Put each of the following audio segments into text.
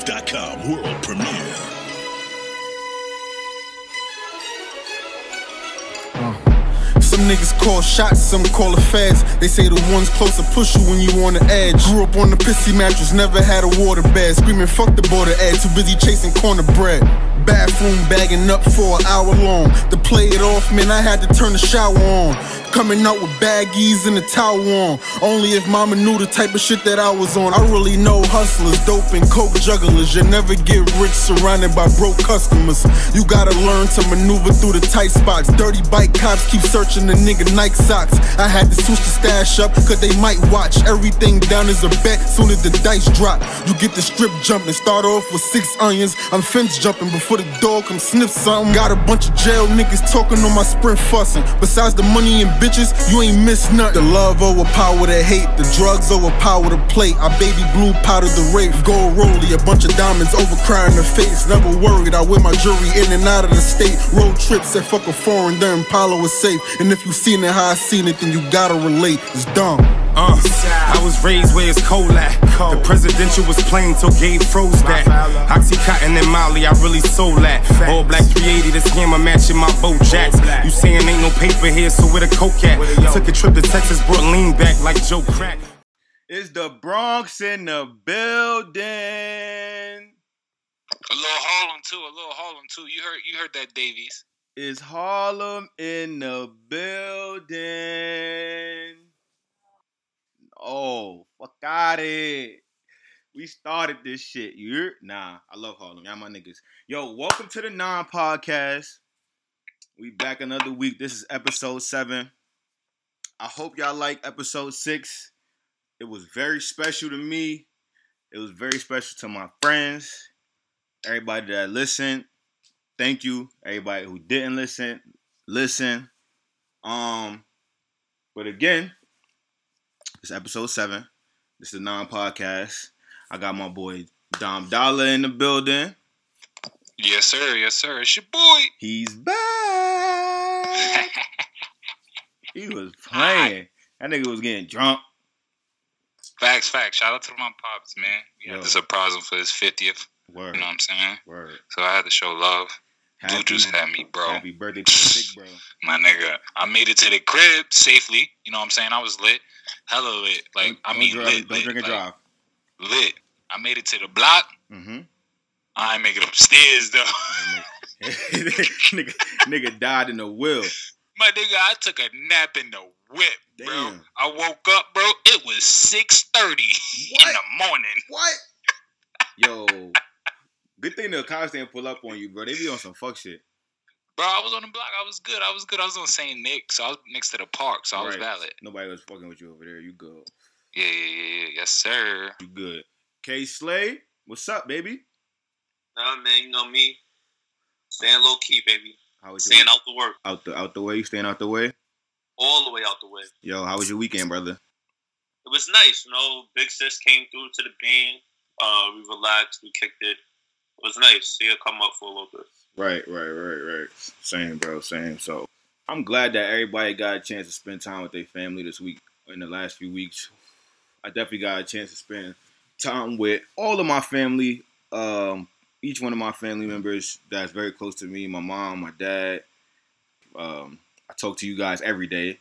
TheChairShot.com world premiere. Uh. Some niggas call shots, some call it fads. They say the ones closer push you when you on the edge. Grew up on the pissy mattress, never had a water bed. Screaming fuck the border ad, too busy chasing corner bread. Bathroom bagging up for an hour long. To play it off, man, I had to turn the shower on. Coming out with baggies and a towel on. Only if mama knew the type of shit that I was on. I really know hustlers, dope and coke jugglers. You never get rich surrounded by broke customers. You gotta learn to maneuver through the tight spots. Dirty bike cops keep searching the nigga Nike socks. I had to switch the stash up, cause they might watch. Everything down is a bet, soon as the dice drop. You get the strip jumping, start off with six onions. I'm fence jumping before the dog come sniff something. Got a bunch of jail niggas talking on my sprint fussing. Besides the money and bitches, you ain't miss nothing. The love overpower the hate, the drugs overpower the plate. I baby blue powder the rape, gold rollie, a bunch of diamonds over crying the face. Never worried, I wear my jewelry in and out of the state. Road trips said fuck a foreign, the Impala was safe. And if you seen it how I seen it, then you gotta relate. It's dumb. Uh, I was raised where it's cold at. The presidential was plain till Gabe froze that. Oxycontin and Molly, I really sold that. All black 380, this hammer matching my bow jacks. You saying ain't no paper here, so where the coke at? Took a trip to Texas, brought lean back like Joe Crack. It's the Bronx in the building. A little Harlem too. A little Harlem too. You heard you heard that Davies. It's Harlem in the building. Oh, fuck out it. We started this shit. You? Nah, I love Harlem. Y'all my niggas. Yo, welcome to the Nine podcast. We back another week. This is episode seven. I hope y'all like episode six. It was very special to me. It was very special to my friends, everybody that listened. Thank you. Everybody who didn't listen, listen. Um, but again, it's episode seven. This is a Nine-podcast. I got my boy Dom Dollar in the building. Yes, sir. Yes, sir. It's your boy. He's back. he was playing. That nigga was getting drunk. Facts, facts. Shout out to my pops, man. We Yo. had to surprise him for his 50th. Word. You know what I'm saying? Word. So I had to show love. Happy, Dude just had me, bro. happy birthday to the big bro. My nigga. I made it to the crib safely. You know what I'm saying? I was lit. Hella lit. Like, Don't- I don't mean, drive- lit. Don't drink and like, drive. Lit. I made it to the block. Mm-hmm. I ain't make it upstairs, though. nigga, nigga died in the will. My nigga, I took a nap in the whip, bro. I woke up, bro. It was 6.30 in the morning. What? Yo, good thing the cops didn't pull up on you, bro. They be on some fuck shit. Bro, I was on the block. I was good. I was good. I was on St. Nick, so I was next to the park, so I was valid. Nobody was fucking with you over there. You good. Yeah, yeah, yeah, yeah. Yes, sir. You good. K Slay, what's up, baby? Nah, man, you know me. Staying low key, baby. How was your Staying out the work. out the out the way? You staying out the way? All the way out the way. Yo, how was your weekend, brother? It was nice, you know. Big sis came through to the bean. Uh, we relaxed, we kicked it. It was nice. See her come up for a little bit. Right, right, right, right. Same, bro. Same. So I'm glad that everybody got a chance to spend time with their family this week. In the last few weeks, I definitely got a chance to spend time with all of my family. Um, each one of my family members that's very close to me. My mom, my dad. Um, I talk to you guys every day,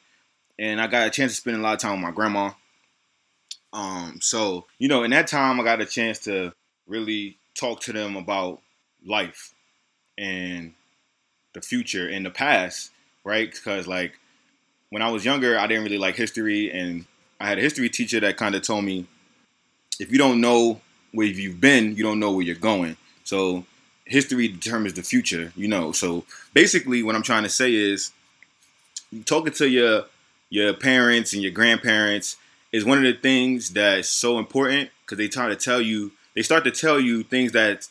and I got a chance to spend a lot of time with my grandma. Um, so you know, in that time, I got a chance to really talk to them about life and the future and the past, right? Because like when I was younger, I didn't really like history, and I had a history teacher that kind of told me if you don't know where you've been, you don't know where you're going. So history determines the future, you know. So basically, what I'm trying to say is, talking to your your parents and your grandparents is one of the things that's so important because they try to tell you, they start to tell you things that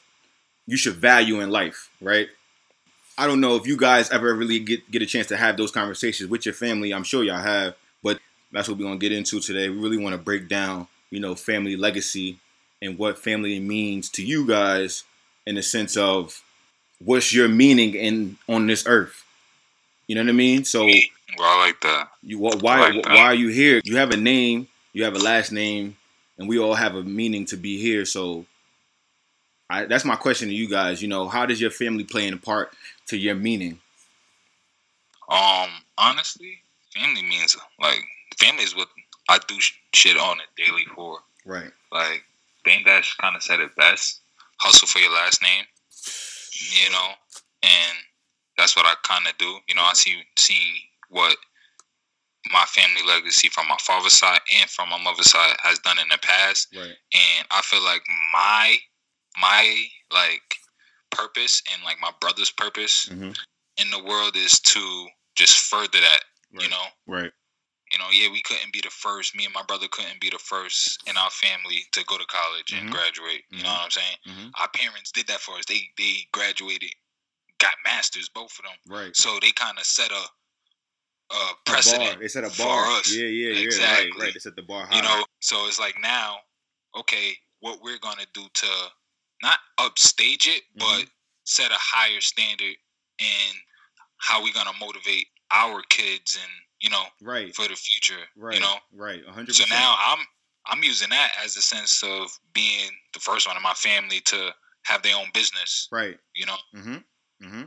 you should value in life, right? I don't know if you guys ever really get get a chance to have those conversations with your family. I'm sure y'all have, but that's what we're gonna get into today. We really want to break down, you know, family legacy and what family means to you guys in the sense of what's your meaning in on this earth. You know what I mean? So Well, I like that. you wh- why Like that. why are you here? You have a name, you have a last name, and we all have a meaning to be here. So I, that's my question to you guys. You know, how does your family play in a part to your meaning? Um, honestly, family means like family is what I do sh- shit on a daily for. Right. Like Dame Dash kind of said it best: hustle for your last name. You know, and that's what I kind of do. You know, I see see what my family legacy from my father's side and from my mother's side has done in the past, Right. and I feel like my my like purpose and like my brother's purpose Mhm. in the world is to just further that. You know, Right. you know, yeah, we couldn't be the first. Me and my brother couldn't be the first in our family to go to college and Mhm. graduate. You know Mhm. what I'm saying? Mhm. Our parents did that for us. They they graduated, got masters, both of them. Right. So they kind of set a, a A bar. precedent. They set a for bar. us. Yeah, yeah, yeah. Exactly. Right, right. They set the bar high. You know, so it's like now, okay, what we're gonna do to not upstage it, Mm-hmm. but set a higher standard in how we're gonna motivate our kids and you know right. for the future. Right. You know, Right. A hundred so now I'm I'm using that as a sense of being the first one in my family to have their own business. Right. You know, Mm-hmm. Mm-hmm.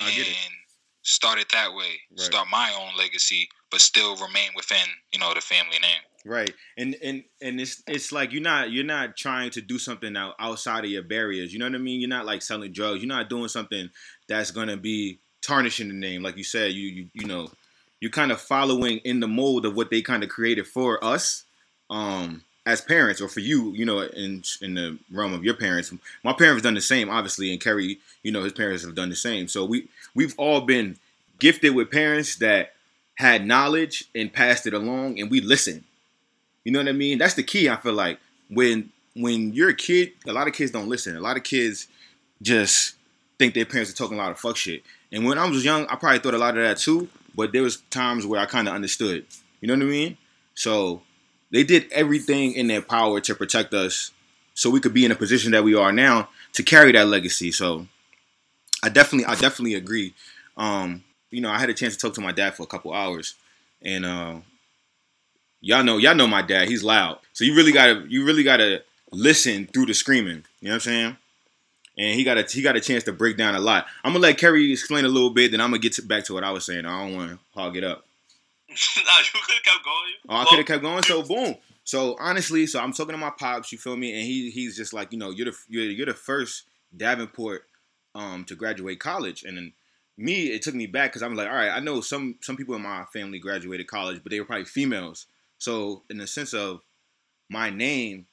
I and get it. start it that way. Right. Start my own legacy, but still remain within you know the family name. Right. And and and it's it's like you're not you're not trying to do something out, outside of your barriers. You know what I mean? You're not like selling drugs. You're not doing something that's gonna be tarnishing the name. Like you said, you you you know, you're kind of following in the mold of what they kind of created for us. Um as parents or for you, you know, in in the realm of your parents, my parents done the same, obviously, and Kerry, you know, his parents have done the same. So we we've all been gifted with parents that had knowledge and passed it along, and we listened. You know what I mean? That's the key. I feel like when when you're a kid, a lot of kids don't listen. A lot of kids just think their parents are talking a lot of fuck shit. And when I was young, I probably thought a lot of that too. But there was times where I kind of understood. You know what I mean? So they did everything in their power to protect us, so we could be in a position that we are now to carry that legacy. So I definitely, I definitely agree. Um, you know, I had a chance to talk to my dad for a couple hours, and uh, y'all know, y'all know my dad. He's loud, so you really gotta, you really gotta listen through the screaming. You know what I'm saying? And he got a he got a chance to break down a lot. I'm gonna let Kerry explain a little bit, then I'm gonna get to, back to what I was saying. I don't want to hog it up. nah, you could have kept going. Oh, I could have kept going. So boom. So honestly, so I'm talking to my pops. You feel me? And he he's just like, you know, you're the you're, you're the first Davenport um to graduate college. And then me, it took me back because I'm like, all right, I know some some people in my family graduated college, but they were probably females. So in the sense of my name,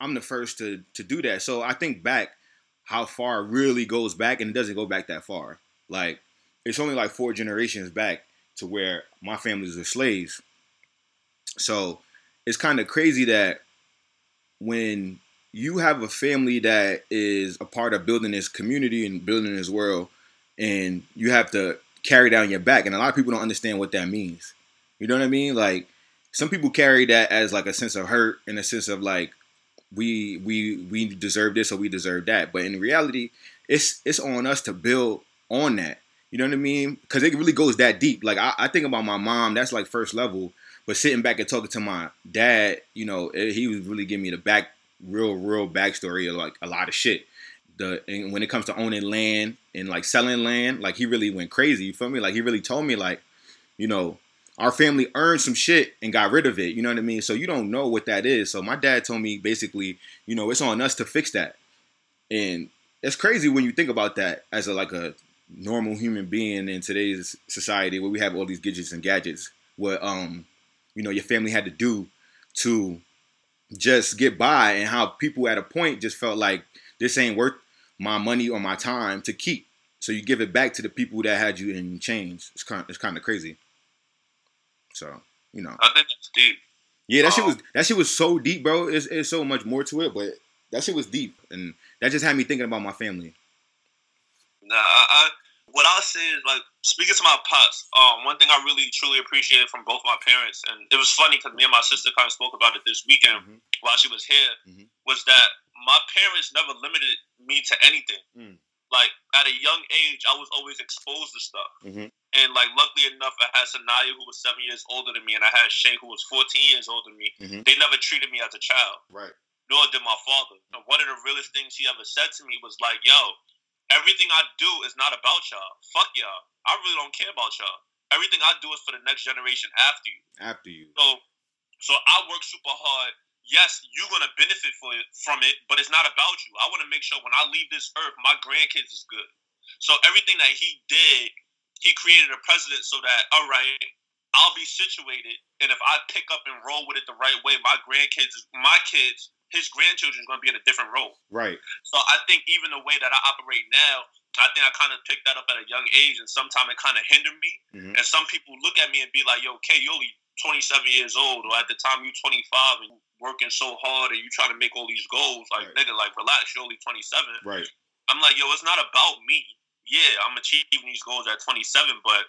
I'm the first to to do that. So I think back how far really goes back, and it doesn't go back that far. Like it's only like four generations back to where my families were slaves. So it's kind of crazy that when you have a family that is a part of building this community and building this world, and you have to carry down your back, and a lot of people don't understand what that means. You know what I mean? Like some people carry that as like a sense of hurt and a sense of like we we we deserve this or we deserve that, but in reality, it's it's on us to build on that. You know what I mean? Because it really goes that deep. Like I, I think about my mom, that's like first level. But sitting back and talking to my dad, you know, it, he was really giving me the back, real, real backstory of like a lot of shit. The and when it comes to owning land and like selling land, like he really went crazy. You feel me? Like he really told me like, you know, our family earned some shit and got rid of it. You know what I mean? So you don't know what that is. So my dad told me basically, you know, it's on us to fix that. And it's crazy when you think about that as a like a normal human being in today's society where we have all these gadgets and gadgets. What um, you know, your family had to do to just get by, and how people at a point just felt like this ain't worth my money or my time to keep. So you give it back to the people that had you in chains. It's kind, it's kind of crazy. So you know, I think it's deep. yeah, that shit Oh. was that shit was so deep, bro. It's, it's so much more to it, but that shit was deep, and that just had me thinking about my family. Nah, I, I what I'll say is like speaking to my pops. Um, one thing I really truly appreciated from both my parents, and it was funny because me and my sister kind of spoke about it this weekend Mhm. while she was here, Mhm. was that my parents never limited me to anything. Mm. Like at a young age, I was always exposed to stuff, Mhm. And like luckily enough, I had Sanaya who was seven years older than me, and I had Shay who was fourteen years older than me. Mhm. They never treated me as a child. Right. nor did my father. And one of the realest things he ever said to me was like, "Yo, everything I do is not about y'all. Fuck y'all. I really don't care about y'all. Everything I do is for the next generation after you. After you. So, so I work super hard. Yes, you're gonna benefit for it, from it, but it's not about you. I want to make sure when I leave this earth, my grandkids is good. So everything that he did, he created a precedent so that all right, I'll be situated, and if I pick up and roll with it the right way, my grandkids, my kids, his grandchildren is going to be in a different role. Right. So I think even the way that I operate now, I think I kind of picked that up at a young age, and sometimes it kind of hindered me. Mhm. And some people look at me and be like, "Yo, K, you only 27 years old, or at the time you're 25 and working so hard, and you trying to make all these goals. Like, Right. nigga, like relax, you're only 27." Right. I'm like, yo, it's not about me. Yeah, I'm achieving these goals at 27, but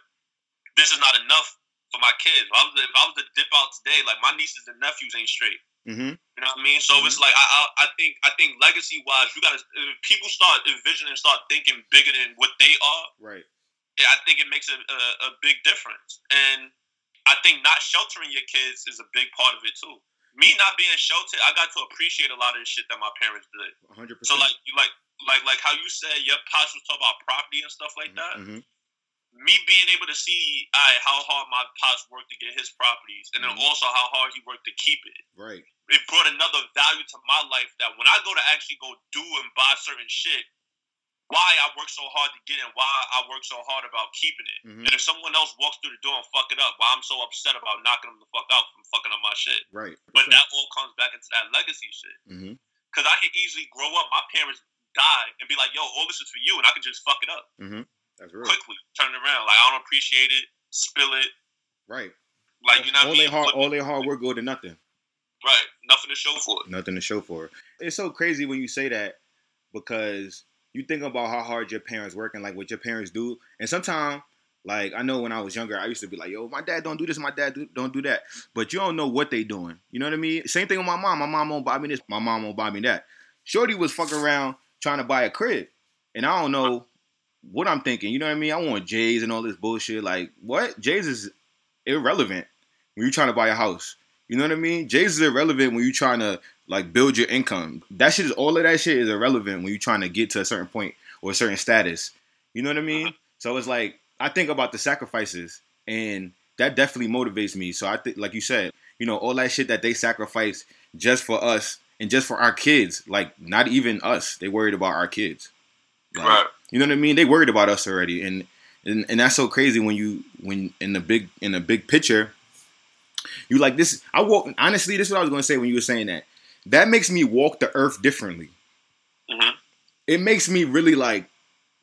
this is not enough for my kids. If I was, if I was to dip out today, like my nieces and nephews ain't straight. Mm-hmm. You know what I mean? So it's like I, I I think I think legacy wise, you gotta if people start envisioning, start thinking bigger than what they are. Right. Yeah, I think it makes a, a, a big difference. And I think not sheltering your kids is a big part of it too. Me not being sheltered, I got to appreciate a lot of the shit that my parents did. 100%. So like you like like like how you said your pops was talking about property and stuff like that. Mm-hmm. Me being able to see alright, how hard my pops worked to get his properties, and then Mhm. also how hard he worked to keep it. Right. It brought another value to my life that when I go to actually go do and buy certain shit, why I work so hard to get it, why I work so hard about keeping it. Mhm. And if someone else walks through the door and fuck it up, why I'm so upset about knocking them the fuck out from fucking up my shit. Right. But that all comes back into that legacy shit. Mm-hmm. Because I could easily grow up, my parents die, and be like, yo, all this is for you, and I can just fuck it up Mm-hmm. That's real. quickly, turn it around. Like, I don't appreciate it, spill it. Right. Like, you know all their hard, all their hard work go to nothing. Right. Nothing to show for it. Nothing to show for it. It's so crazy when you say that because you think about how hard your parents work and like what your parents do, and sometimes. Like I know when I was younger, I used to be like, "Yo, my dad don't do this, my dad do, don't do that." But you don't know what they doing. You know what I mean? Same thing with my mom. My mom won't buy me this. My mom won't buy me that. Shorty was fucking around trying to buy a crib, and I don't know what I'm thinking. You know what I mean? I want J's and all this bullshit. Like what? J's is irrelevant when you're trying to buy a house. You know what I mean? J's is irrelevant when you're trying to like build your income. That shit is all of that shit is irrelevant when you're trying to get to a certain point or a certain status. You know what I mean? Uh-huh. So it's like I think about the sacrifices and that definitely motivates me. So I think like you said, you know, all that shit that they sacrifice just for us and just for our kids, like not even us. They worried about our kids. Like, Right. You know what I mean? They worried about us already. And and, and that's so crazy when you when in the big in the big picture, you like this. I walk honestly. This is what I was going to say when you were saying that. That makes me walk the earth differently. hmm It makes me really like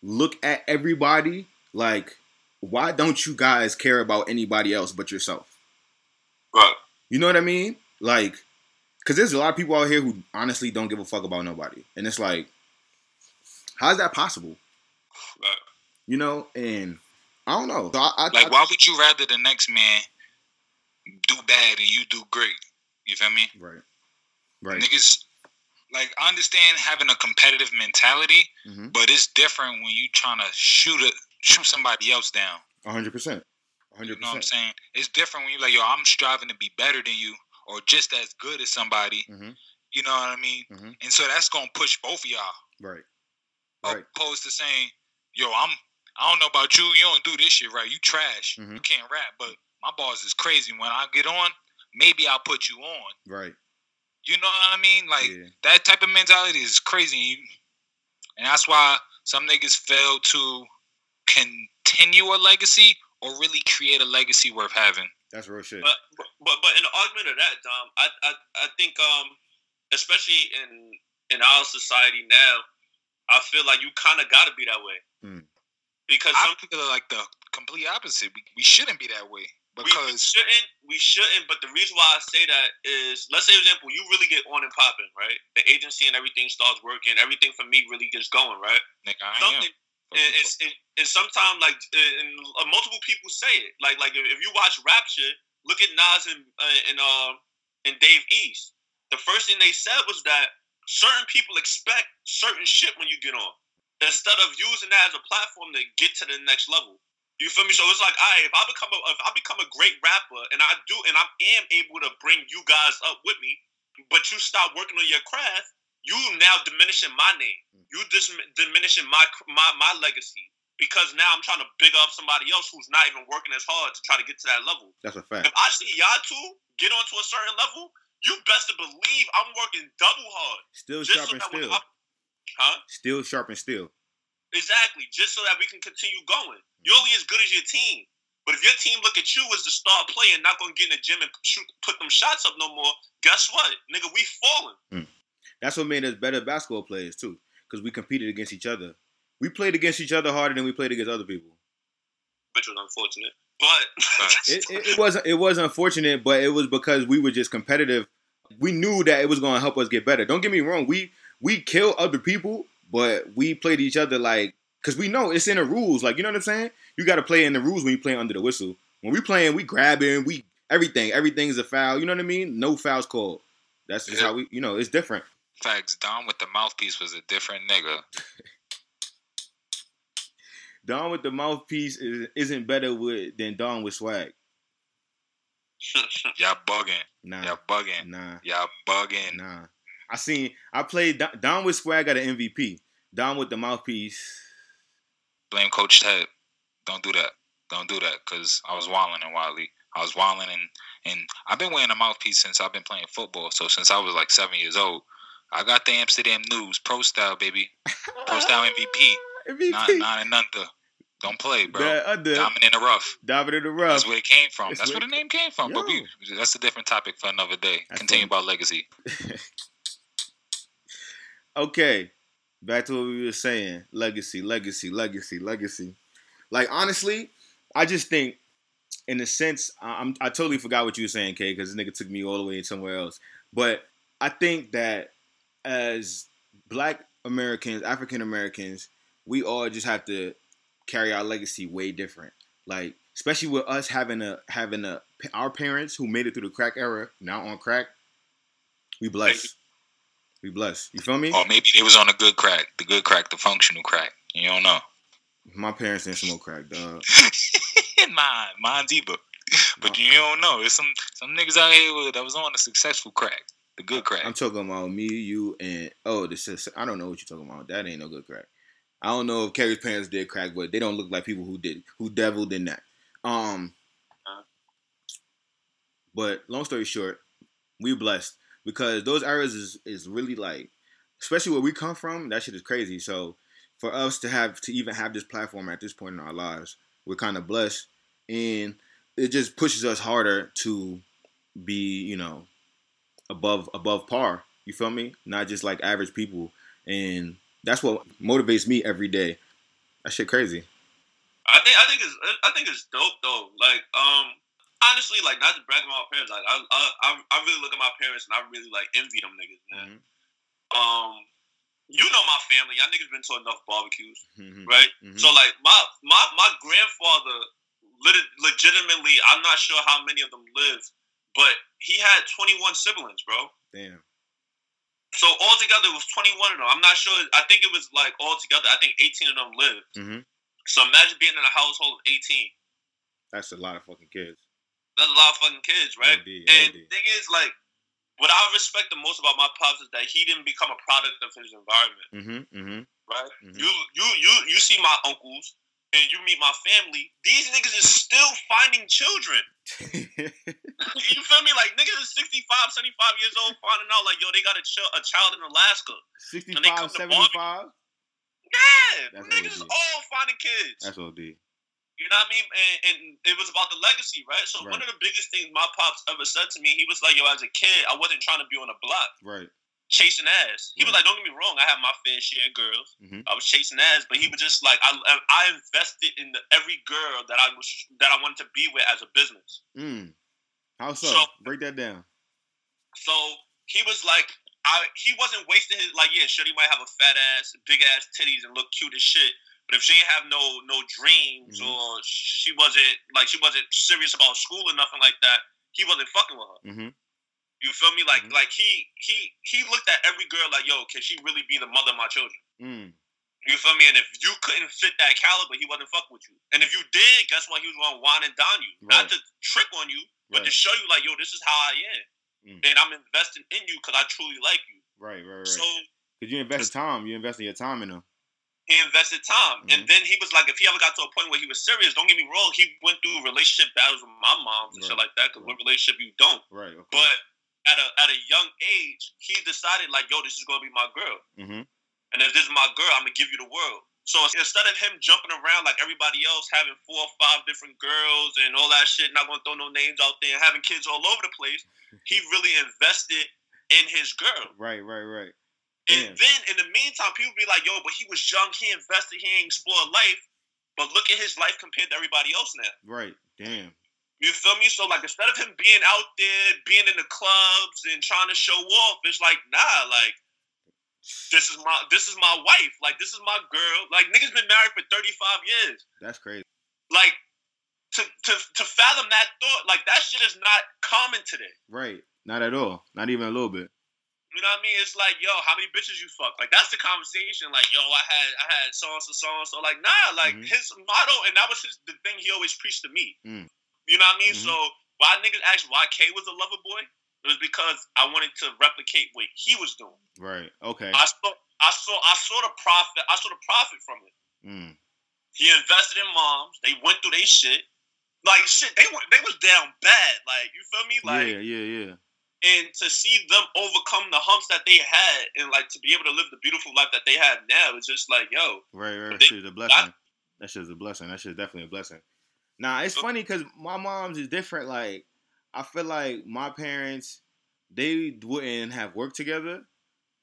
look at everybody like, why don't you guys care about anybody else but yourself? Right. You know what I mean? Like, because there's a lot of people out here who honestly don't give a fuck about nobody, and it's like, how's that possible? Right. You know, and I don't know. So I, I, Like, I- why would you rather the next man do bad and you do great? You feel me? right, right. Niggas, like, I understand having a competitive mentality, Mm-hmm. but it's different when you trying to shoot a shoot somebody else down. hundred percent, 100%. You know what I'm saying? It's different when you're like, yo, I'm striving to be better than you or just as good as somebody. Mhm. You know what I mean? Mhm. And so that's gonna push both of y'all. Right, right. Opposed to saying, yo, I'm I don't know about you, you don't do this shit right. You trash. Mhm. You can't rap, but my bars is crazy. When I get on, maybe I'll put you on. Right. You know what I mean? Like yeah. that type of mentality is crazy. And that's why some niggas fail to continue a legacy or really create a legacy worth having. That's real shit. But, but but in the argument of that, Dom, I I, I think um especially in in our society now, I feel like you kind of got to be that way Mm. because I some feel like the complete opposite. We, we shouldn't be that way we, we because shouldn't we shouldn't. But the reason why I say that is, let's say, for example, you really get on and popping, right? The agency and everything starts working. Everything for me really gets going, right? nigga, I am. Something and, and, and, and sometimes like and uh, multiple people say it like like if, you watch Rapture, look at Nas and uh, and uh and Dave East. The first thing they said was that certain people expect certain shit when you get on, instead of using that as a platform to get to the next level. You feel me? So it's like, right, if I become a if I become a great rapper and I do and I am able to bring you guys up with me, but you stop working on your craft, you now diminishing my name. Mm. You dis- diminishing my my my legacy because now I'm trying to big up somebody else who's not even working as hard to try to get to that level. That's a fact. If I see y'all two get onto a certain level, you best to believe I'm working double hard. Still sharp so and still. I- huh? Still sharp and still. Exactly. Just so that we can continue going. Mm-hmm. You're only as good as your team. But if your team look at you as the star player and not gonna get in the gym and shoot, put them shots up no more, guess what, nigga, we falling. That's what made us better basketball players too, because we competed against each other. We played against each other harder than we played against other people. Which was unfortunate. But It, it, it was it was unfortunate, but it was because we were just competitive. We knew that it was going to help us get better. Don't get me wrong. We we kill other people, but we played each other like because we know it's in the rules. Like you know what I'm saying? You got to play in the rules when you play under the whistle. When we playing, we grabbing, we everything. Everything is a foul. You know what I mean? No fouls called. That's just Yeah. how we. You know, it's different. Facts. Don with the mouthpiece was a different nigga. Don with the mouthpiece is, isn't better with than Don with swag. Y'all bugging. Nah, Y'all bugging. nah. Y'all bugging. Nah. I seen I played Don, Don with swag got an MVP. Don with the mouthpiece. Blame Coach Ted. Don't do that. Don't do that. Cause I was wilding and Wiley. I was wilding and and I've been wearing a mouthpiece since I've been playing football. So since I was like seven years old, I got the Amsterdam News Pro Style baby. Pro Style MVP. MVP. Nine, nine and under. Don't play, bro. Uh, the other Diamond in the rough. David in the rough. That's where it came from. That's That's where where the name came from. But we that's a different topic for another day. That's Continue funny. about legacy. okay. Back to what we were saying. Legacy, legacy, legacy, legacy. Like honestly, I just think in a sense, I- I'm I totally forgot what you were saying, Kay, because this nigga took me all the way somewhere else. But I think that as black Americans, African Americans, we all just have to carry our legacy way different. Like, especially with us having a having a our parents who made it through the crack era, now on crack, we blessed. We blessed. You feel me? Or maybe they was on a good crack, the good crack, the functional crack. You don't know. My parents didn't smoke crack, dog. mine, mine's either. But you don't know. There's some some niggas out here that was on a successful crack, the good crack. I'm talking about me, you, and oh, this is I don't know what you're talking about. That ain't no good crack. I don't know if Kerry's parents did crack, but they don't look like people who did who deviled in that. Um, but long story short, we blessed because those areas is is really like, especially where we come from. That shit is crazy. So for us to have to even have this platform at this point in our lives, we're kind of blessed, and it just pushes us harder to be, you know, above above par. You feel me? Not just like average people, and that's what motivates me every day. That shit crazy. I think I think it's I think it's dope though. Like um honestly, like not to brag about my parents. Like I I I- really look at my parents and I really like envy them niggas, man. Um, you know my family. Y'all niggas been to enough barbecues, Mhm. right? Mhm. So like my my my grandfather, legitimately, I'm not sure how many of them lived, but he had 21 siblings, bro. Damn. So altogether, it was 21 of them. I'm not sure. I think it was like altogether. I think 18 of them lived. hmm So imagine being in a household of 18. That's a lot of fucking kids. That's a lot of fucking kids, right? OD, and the thing is, like, what I respect the most about my pops is that he didn't become a product of his environment, Mm-hmm. Mm-hmm. right? Mhm. You, you, you, you see my uncles and you meet my family. These niggas is still finding children. you feel me? Like niggas is 65, 75 years old finding out like, yo, they got a, ch- a child in Alaska. 65, they come to 75? Yeah, That's niggas is all finding kids. That's OD. You know what I mean? And, and it was about the legacy, right? So one of the biggest things my pops ever said to me, he was like, "Yo, as a kid, I wasn't trying to be on a block Right. Chasing ass." He was like, "Don't get me wrong, I had my fair share of girls. Mhm. I was chasing ass, but he was just like, I, I invested in the, every girl that I was that I wanted to be with as a business. Mm. How so? So- Break that down. So he was like." I, he wasn't wasting his like yeah, sure he might have a fat ass, big ass titties, and look cute as shit. But if she didn't have no no dreams Mhm. or she wasn't like she wasn't serious about school or nothing like that, he wasn't fucking with her. Mm-hmm. You feel me? Like Mhm. like he he he looked at every girl like, yo, can she really be the mother of my children? Mm. You feel me? And if you couldn't fit that caliber, he wasn't fuck with you. And if you did, guess what? He was gonna wine and dine you, Right. not to trick on you, but to show you like, yo, this is how I am. mm. and I'm investing in you because I truly like you. Right, right, right. So because you invested time, you invested your time in them. He invested time, mm-hmm. and then he was like, if he ever got to a point where he was serious, don't get me wrong, he went through relationship battles with my mom and right. shit like that. Because right. what relationship you don't? Right. Okay. But at a at a young age, he decided like, yo, this is gonna be my girl. Mm-hmm. And if this is my girl, I'm gonna give you the world. So instead of him jumping around like everybody else, having four or five different girls and all that shit, not gonna throw no names out there, and having kids all over the place, he really invested in his girl. Right, right, right. And then in the meantime, people be like, yo, but he was young, he invested, he ain't explored life. But look at his life compared to everybody else now. Right. Damn. You feel me? So like instead of him being out there, being in the clubs and trying to show off, it's like, nah, like this is my this is my wife. Like this is my girl. Like niggas been married for 35 years. That's crazy. Like to to to fathom that thought, like that shit is not common today. Right. Not at all. Not even a little bit. You know what I mean? It's like, yo, how many bitches you fuck? Like that's the conversation. Like, yo, I had I had so and so so and so. Like, nah, like mm-hmm. his motto, and that was his the thing he always preached to me. Mm. You know what I mean? Mm-hmm. So why niggas asked why K was a lover boy? It was because I wanted to replicate what he was doing. Right. Okay. I saw, I saw, I saw the profit. I saw the profit from it. Mm. He invested in moms. They went through their shit. Like shit, they were they was down bad. Like you feel me? Like yeah, yeah, yeah. And to see them overcome the humps that they had, and like to be able to live the beautiful life that they have now, it's just like yo. Right, right. That shit's a blessing. that shit's a blessing. That shit's definitely a blessing. Nah, it's funny because my mom's is different. Like I feel like my parents, they wouldn't have worked together.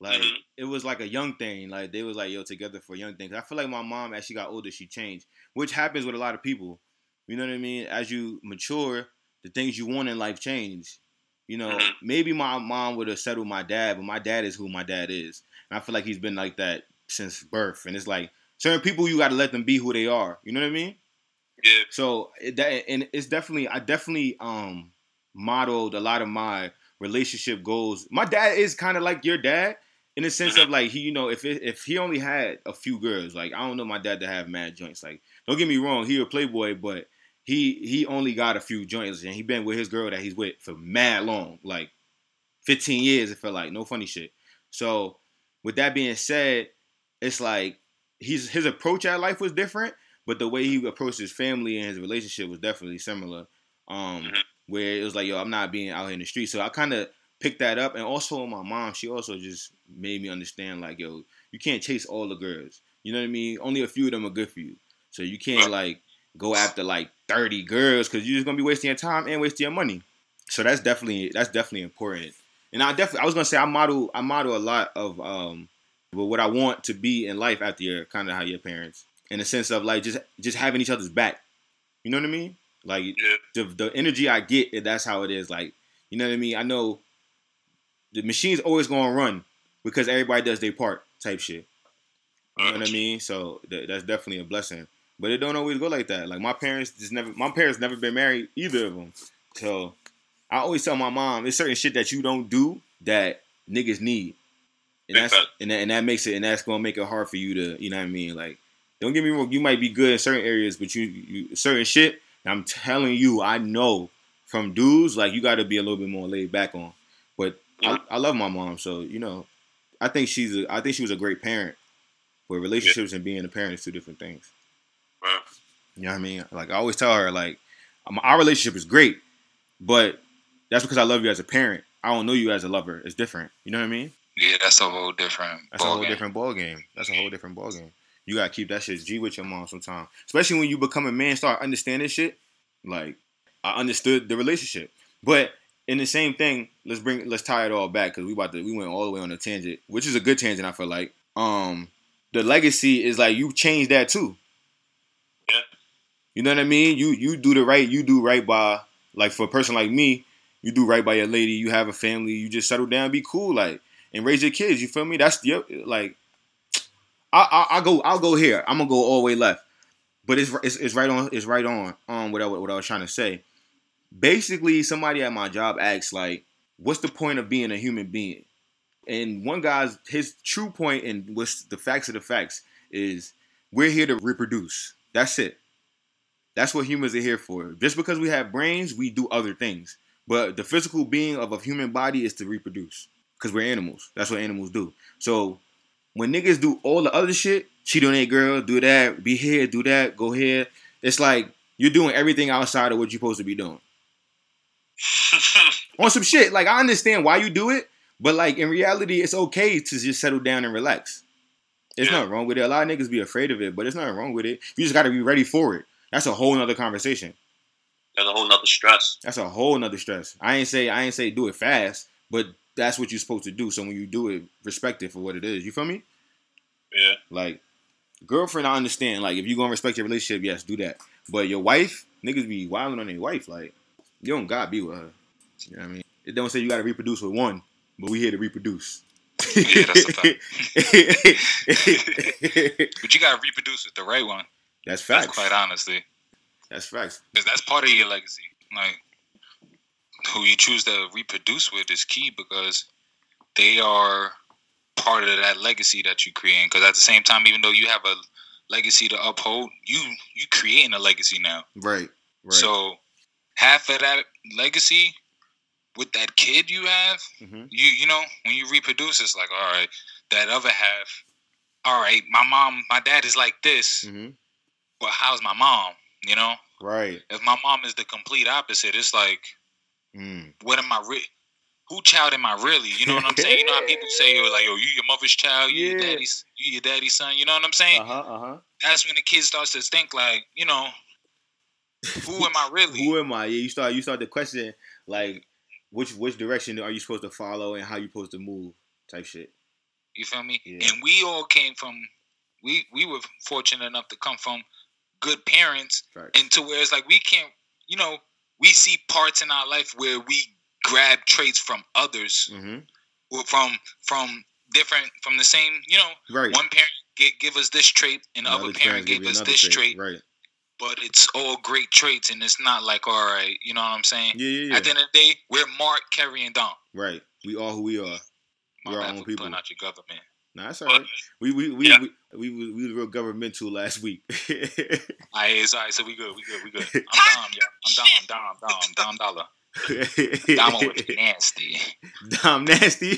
Like mm-hmm. it was like a young thing. Like they was like yo together for young things. I feel like my mom as she got older, she changed, which happens with a lot of people. You know what I mean? As you mature, the things you want in life change. You know, mm-hmm. maybe my mom would have settled my dad, but my dad is who my dad is, and I feel like he's been like that since birth. And it's like certain people, you got to let them be who they are. You know what I mean? Yeah. So that and it's definitely I definitely um modeled a lot of my relationship goals. My dad is kind of like your dad in the sense of mm-hmm. like he, you know, if it, if he only had a few girls, like I don't know my dad to have mad joints. Like don't get me wrong, he a playboy, but he he only got a few joints and he been with his girl that he's with for mad long, like 15 years. It felt like no funny shit. So with that being said, it's like he's his approach at life was different, but the way he approached his family and his relationship was definitely similar. Um, mm-hmm where it was like, yo, I'm not being out here in the street. So I kind of picked that up, and also my mom, she also just made me understand like, yo, you can't chase all the girls. You know what I mean? Only a few of them are good for you. So you can't like go after like 30 girls because you're just gonna be wasting your time and wasting your money. So that's definitely that's definitely important. And I definitely I was gonna say I model I model a lot of um what I want to be in life after your kind of how your parents in the sense of like just just having each other's back. You know what I mean? Like yeah. the the energy I get, that's how it is. Like you know what I mean. I know the machine's always gonna run because everybody does their part, type shit. You know what I mean? So th- that's definitely a blessing. But it don't always go like that. Like my parents just never. My parents never been married either of them. So I always tell my mom, it's certain shit that you don't do that niggas need, and that's and that, and that makes it and that's gonna make it hard for you to, you know what I mean? Like, don't get me wrong, you might be good in certain areas, but you, you certain shit I'm telling you, I know from dudes like you got to be a little bit more laid back on. But yeah. I, I, love my mom, so you know, I think she's a, I think she was a great parent. But relationships yeah. and being a parent is two different things. Right. You know what I mean? Like I always tell her, like our relationship is great, but that's because I love you as a parent. I don't know you as a lover. It's different. You know what I mean? Yeah, that's a whole different. That's a whole game. different ball game. That's a whole different ball game you gotta keep that shit G with your mom sometimes. Especially when you become a man, start understanding shit. Like I understood the relationship, but in the same thing, let's bring let's tie it all back because we about to we went all the way on a tangent, which is a good tangent. I feel like um the legacy is like you changed that too. Yeah. You know what I mean? You you do the right, you do right by like for a person like me, you do right by your lady. You have a family. You just settle down, be cool, like and raise your kids. You feel me? That's the like I, I, go. I'll go here. I'm gonna go all the way left, but it's, it's, it's right on. It's right on. Um, what I, what I was trying to say. Basically, somebody at my job asks like, "What's the point of being a human being?" And one guy's his true point and what's the facts of the facts is we're here to reproduce. That's it. That's what humans are here for. Just because we have brains, we do other things. But the physical being of a human body is to reproduce. Because we're animals. That's what animals do. So when niggas do all the other shit, cheat on a girl, do that, be here, do that, go here. It's like you're doing everything outside of what you're supposed to be doing. on some shit. Like I understand why you do it, but like in reality, it's okay to just settle down and relax. There's Yeah. nothing wrong with it. A lot of niggas be afraid of it, but there's nothing wrong with it. You just got to be ready for it. That's a whole nother conversation. That's a whole nother stress. That's a whole nother stress. I ain't say I ain't say do it fast, but that's what you're supposed to do. So when you do it, respect it for what it is. You feel me? Yeah. Like girlfriend, I understand. Like if you gonna respect your relationship, yes, do that. But your wife, niggas be wilding on their wife. Like you don't gotta be with her. You know what I mean? It don't say you gotta reproduce with one, but we here to reproduce. Yeah, that's a fact. But you gotta reproduce with the right one. that's That's quite honestly, That's facts. because that's part of your legacy. Like who you choose to reproduce with is key because they are part of that legacy that you create. Because at the same time, even though you have a legacy to uphold, you you creating a legacy now. Right. Right. So half of that legacy with that kid you have, Mhm. you you know, when you reproduce, it's like, all right, that other half, all right, my mom, my dad is like this, hmm but how's my mom? You know, Right. if my mom is the complete opposite, it's like, Mm. what am I re- Who child am I really? You know what I'm saying? You know how people say, yo, like, yo, you your mother's child, you your daddy's, you your daddy's son. You know what I'm saying? Uh huh. Uh huh. That's when the kid starts to think, like, you know, who am I really? Who am I? Yeah, you start you start to question like which which direction are you supposed to follow and how you supposed to move type shit. You feel me? Yeah. And we all came from we we were fortunate enough to come from good parents Facts. and to where it's like we can't you know, we see parts in our life where we grab traits from others Mm-hmm. from from different from the same, you know, Right. one parent get, give us this trait and the other parent gave us this trait, Right. but it's all great traits and it's not like all right, you know what I'm saying? Yeah, yeah, yeah. At the end of the day, we're Mark, Kerry, and Dom. right. We are who we are. My We're our own people. out your government. Nah, that's But alright. We we we, Yeah. we we we we was real governmental last week. All right, it's all right. So we good. We good. We good. I'm Dom, yeah. I'm Dom. Dom. Dom. Dom Dollar. Dom over there nasty. Dom nasty.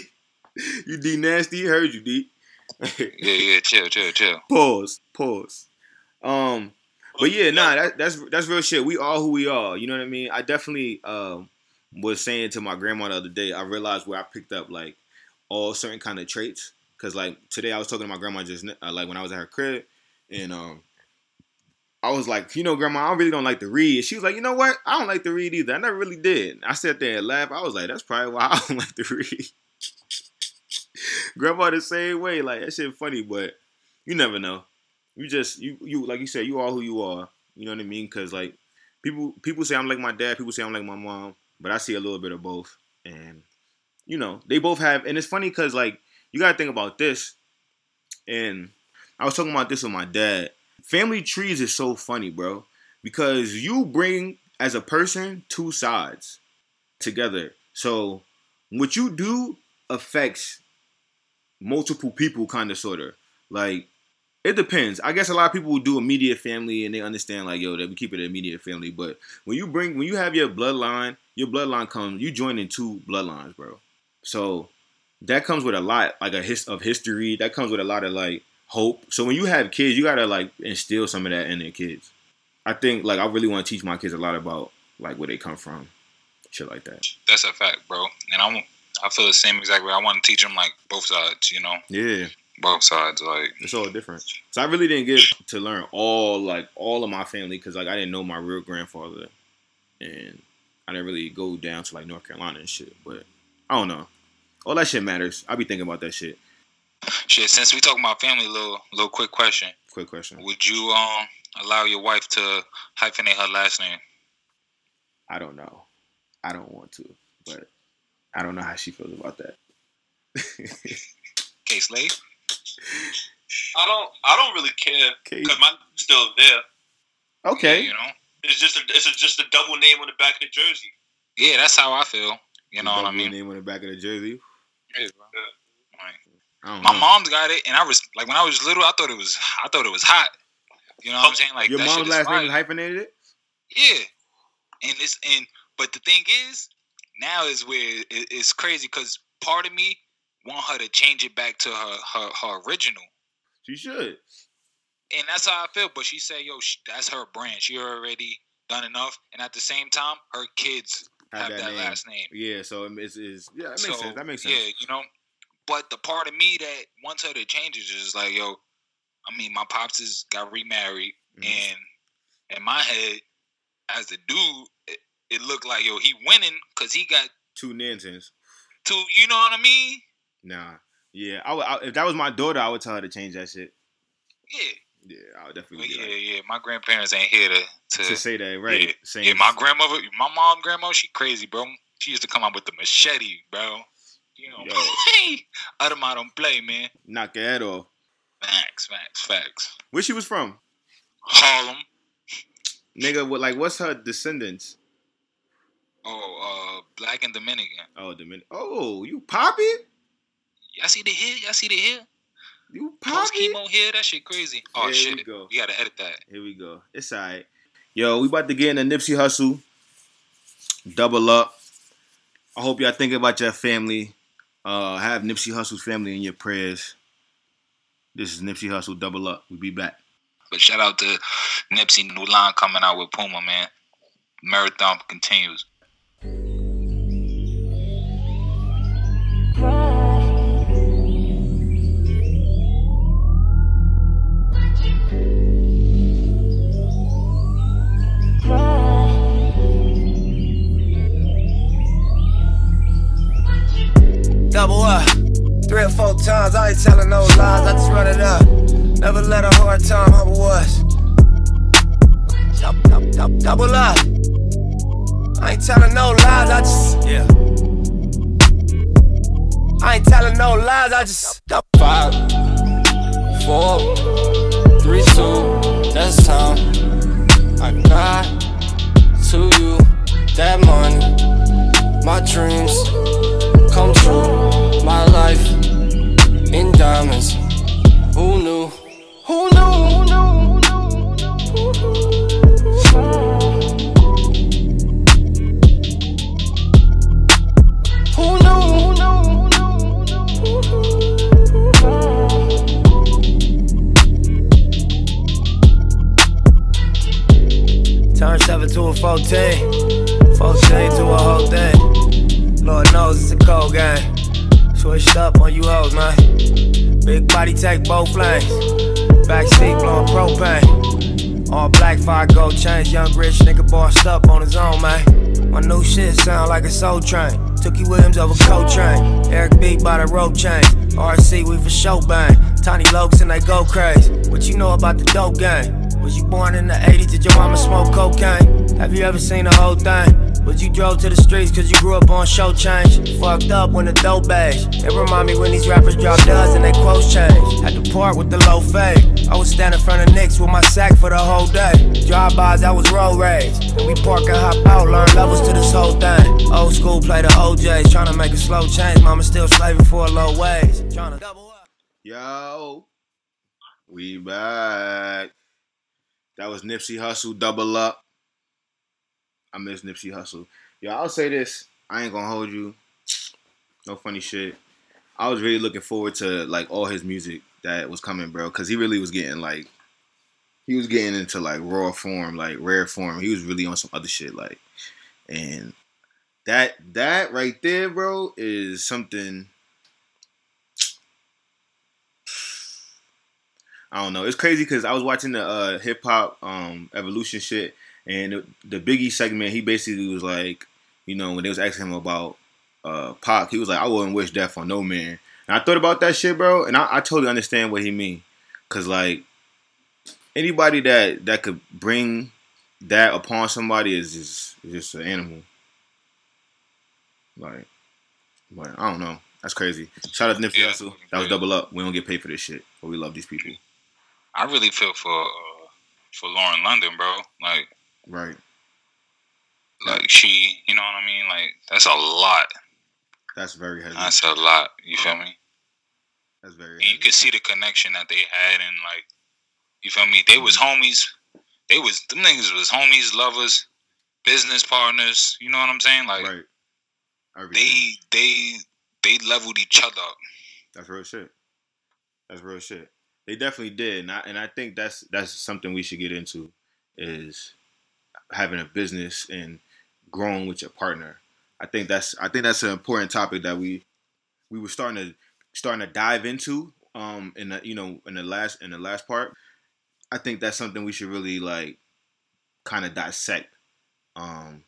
You D nasty. Heard you D. Yeah, yeah. Chill, chill, chill. pause. Pause. Um. But yeah, nah, that, that's that's real shit. We are who we are. You know what I mean? I definitely um was saying to my grandma the other day. I realized where I picked up like all certain kind of traits. Cause like today I was talking to my grandma just uh, like when I was at her crib, and um I was like, you know, grandma, I really don't like to read. She was like, you know what? I don't like to read either. I never really did. I sat there and laughed. I was like, that's probably why I don't like to read. grandma the same way. Like that shit funny, but you never know you just you you like you said you are who you are. You know what I mean? Because like people people say I'm like my dad, people say I'm like my mom, but I see a little bit of both, and you know they both have. And it's funny because like you gotta think about this, and I was talking about this with my dad. Family trees is so funny, bro, because you bring as a person two sides together. So what you do affects multiple people, kind of, sort of. Like it depends. I guess a lot of people do immediate family and they understand like, yo, that we keep it immediate family. But when you bring, when you have your bloodline, your bloodline comes, you join in two bloodlines, bro. So that comes with a lot, like a his of history. That comes with a lot of like hope. So when you have kids, you gotta like instill some of that in their kids. I think like I really want to teach my kids a lot about like where they come from, shit like that. That's a fact, bro. And I want, I feel the same exact way. I want to teach them like both sides. You know, Yeah. both sides. Like It's all different. So I really didn't get to learn all like all of my family because like I didn't know my real grandfather, and I didn't really go down to like North Carolina and shit. But I don't know. All that shit matters. I be thinking about that shit. shit. Since we talking about family, little little quick question: Quick question. Would you um allow your wife to hyphenate her last name? I don't know. I don't want to, but I don't know how she feels about that. K Slay. I don't. I don't really care Okay. because mine's still there. Okay. You know. It's just a. It's a, just a double name on the back of the jersey. Yeah, that's how I feel. You know what I mean? Name on the back of the jersey. Bro. Like, my know. mom's got it, and I was like, when I was little, I thought it was, I thought it was hot. You know what I'm saying? Like Your mom's last name is hyphenated. Yeah, and it's and but the thing is, now is where it, it's crazy because part of me want her to change it back to her her, her original. She should. And that's how I feel. But she said, "Yo, sh- that's her brand. She already done enough." And at the same time, her kids have, Have that, that name. last name. Yeah, so it's, it's yeah, that makes So, sense. That makes sense. Yeah, you know. But the part of me that wants her to change is just like, yo, I mean, my pops is got remarried, Mhm. and in my head, as a dude, it, it looked like yo, he winning because he got Two Nantons. two. You know what I mean? Nah. Yeah, I would, I, if that was my daughter, I would tell her to change that shit. Yeah. Yeah, I would definitely yeah, like, yeah. My grandparents ain't here to to. to say that, right? Yeah, Saying, yeah, my grandmother, my mom, grandma, she crazy, bro. She used to come out with the machete, bro. You know, hey, Adama don't play, man. knock your head off. Facts, facts, facts. Where she was from? Harlem. Nigga, what like what's her descendants? Oh, uh, black and Dominican. Oh, Dominic. Oh, you poppy? Y'all see the hair? Y'all see the hair? You poppy? chemo hair? That shit crazy. Oh There shit. we go. We gotta edit that. Here we go. It's alright. Yo, we about to get in the Nipsey Hussle. Double up. I hope y'all think about your family. Uh, have Nipsey Hussle's family in your prayers. This is Nipsey Hussle. Double up. We'll be back. But shout out to Nipsey new line coming out with Puma, man. Marathon continues. Double up. Three or four times, I ain't telling no lies, I just run it up. Never let a hard time humble us. Dou- dou- dou- Double up. I ain't telling no lies, I just. Yeah. I ain't telling no lies, I just. Five, four, three, two, that's time. I got to you that money. My dreams come true. Diamonds. Who knew? Soul train. Tookie Williams over Coltrane. Eric B by the rope chain. RC, we for show bang. Tiny Lokes and they go crazy. What you know about the dope game? Was you born in the 80s? Did your mama smoke cocaine? Have you ever seen the whole thing? Was you drove to the streets cause you grew up on show change? Fucked up when the dope age. It remind me when these rappers drop duds and they quotes change. Had to part with the low fade. I was standing in front of Knicks with my sack for the whole day. Drive-bys, that was road rage. We park and hop out, learn levels to this whole thing. Old school play the OJs, tryna make a slow change. Mama still slaving for a low wage. Tryna double up. Yo, we back. That was Nipsey Hussle. Double up. I miss Nipsey Hussle. Yo, I'll say this. I ain't gonna hold you. No funny shit. I was really looking forward to like all his music that was coming, bro, because he really was getting like he was getting into like raw form, like rare form. He was really on some other shit, like, and that that right there, bro, is something. I don't know. It's crazy because I was watching the uh, hip hop um, evolution shit, and the, the Biggie segment, he basically was like, you know, when they was asking him about uh, Pac, he was like, I wouldn't wish death on no man. And I thought about that shit, bro, and I, I totally understand what he mean, cause like anybody that that could bring that upon somebody is just is just an animal. Like, but I don't know. That's crazy. Shout out to Nipsey Yeah, Hussle. That was double up. We don't get paid for this shit, but we love these people. I really feel for uh, for Lauren London, bro. Like Right. like she, you know what I mean? Like that's a lot. That's very heavy. That's a lot. You feel me? That's very And you could see the connection that they had, and like, you feel me? They was homies. They was them niggas was homies, lovers, business partners. You know what I'm saying? Like, Right. Everything. they they they leveled each other up. That's real shit. That's real shit. They definitely did, and I and I think that's that's something we should get into is having a business and growing with your partner. I think that's I think that's an important topic that we we were starting to starting to dive into um in the you know in the last in the last part. I think that's something we should really like kind of dissect. Um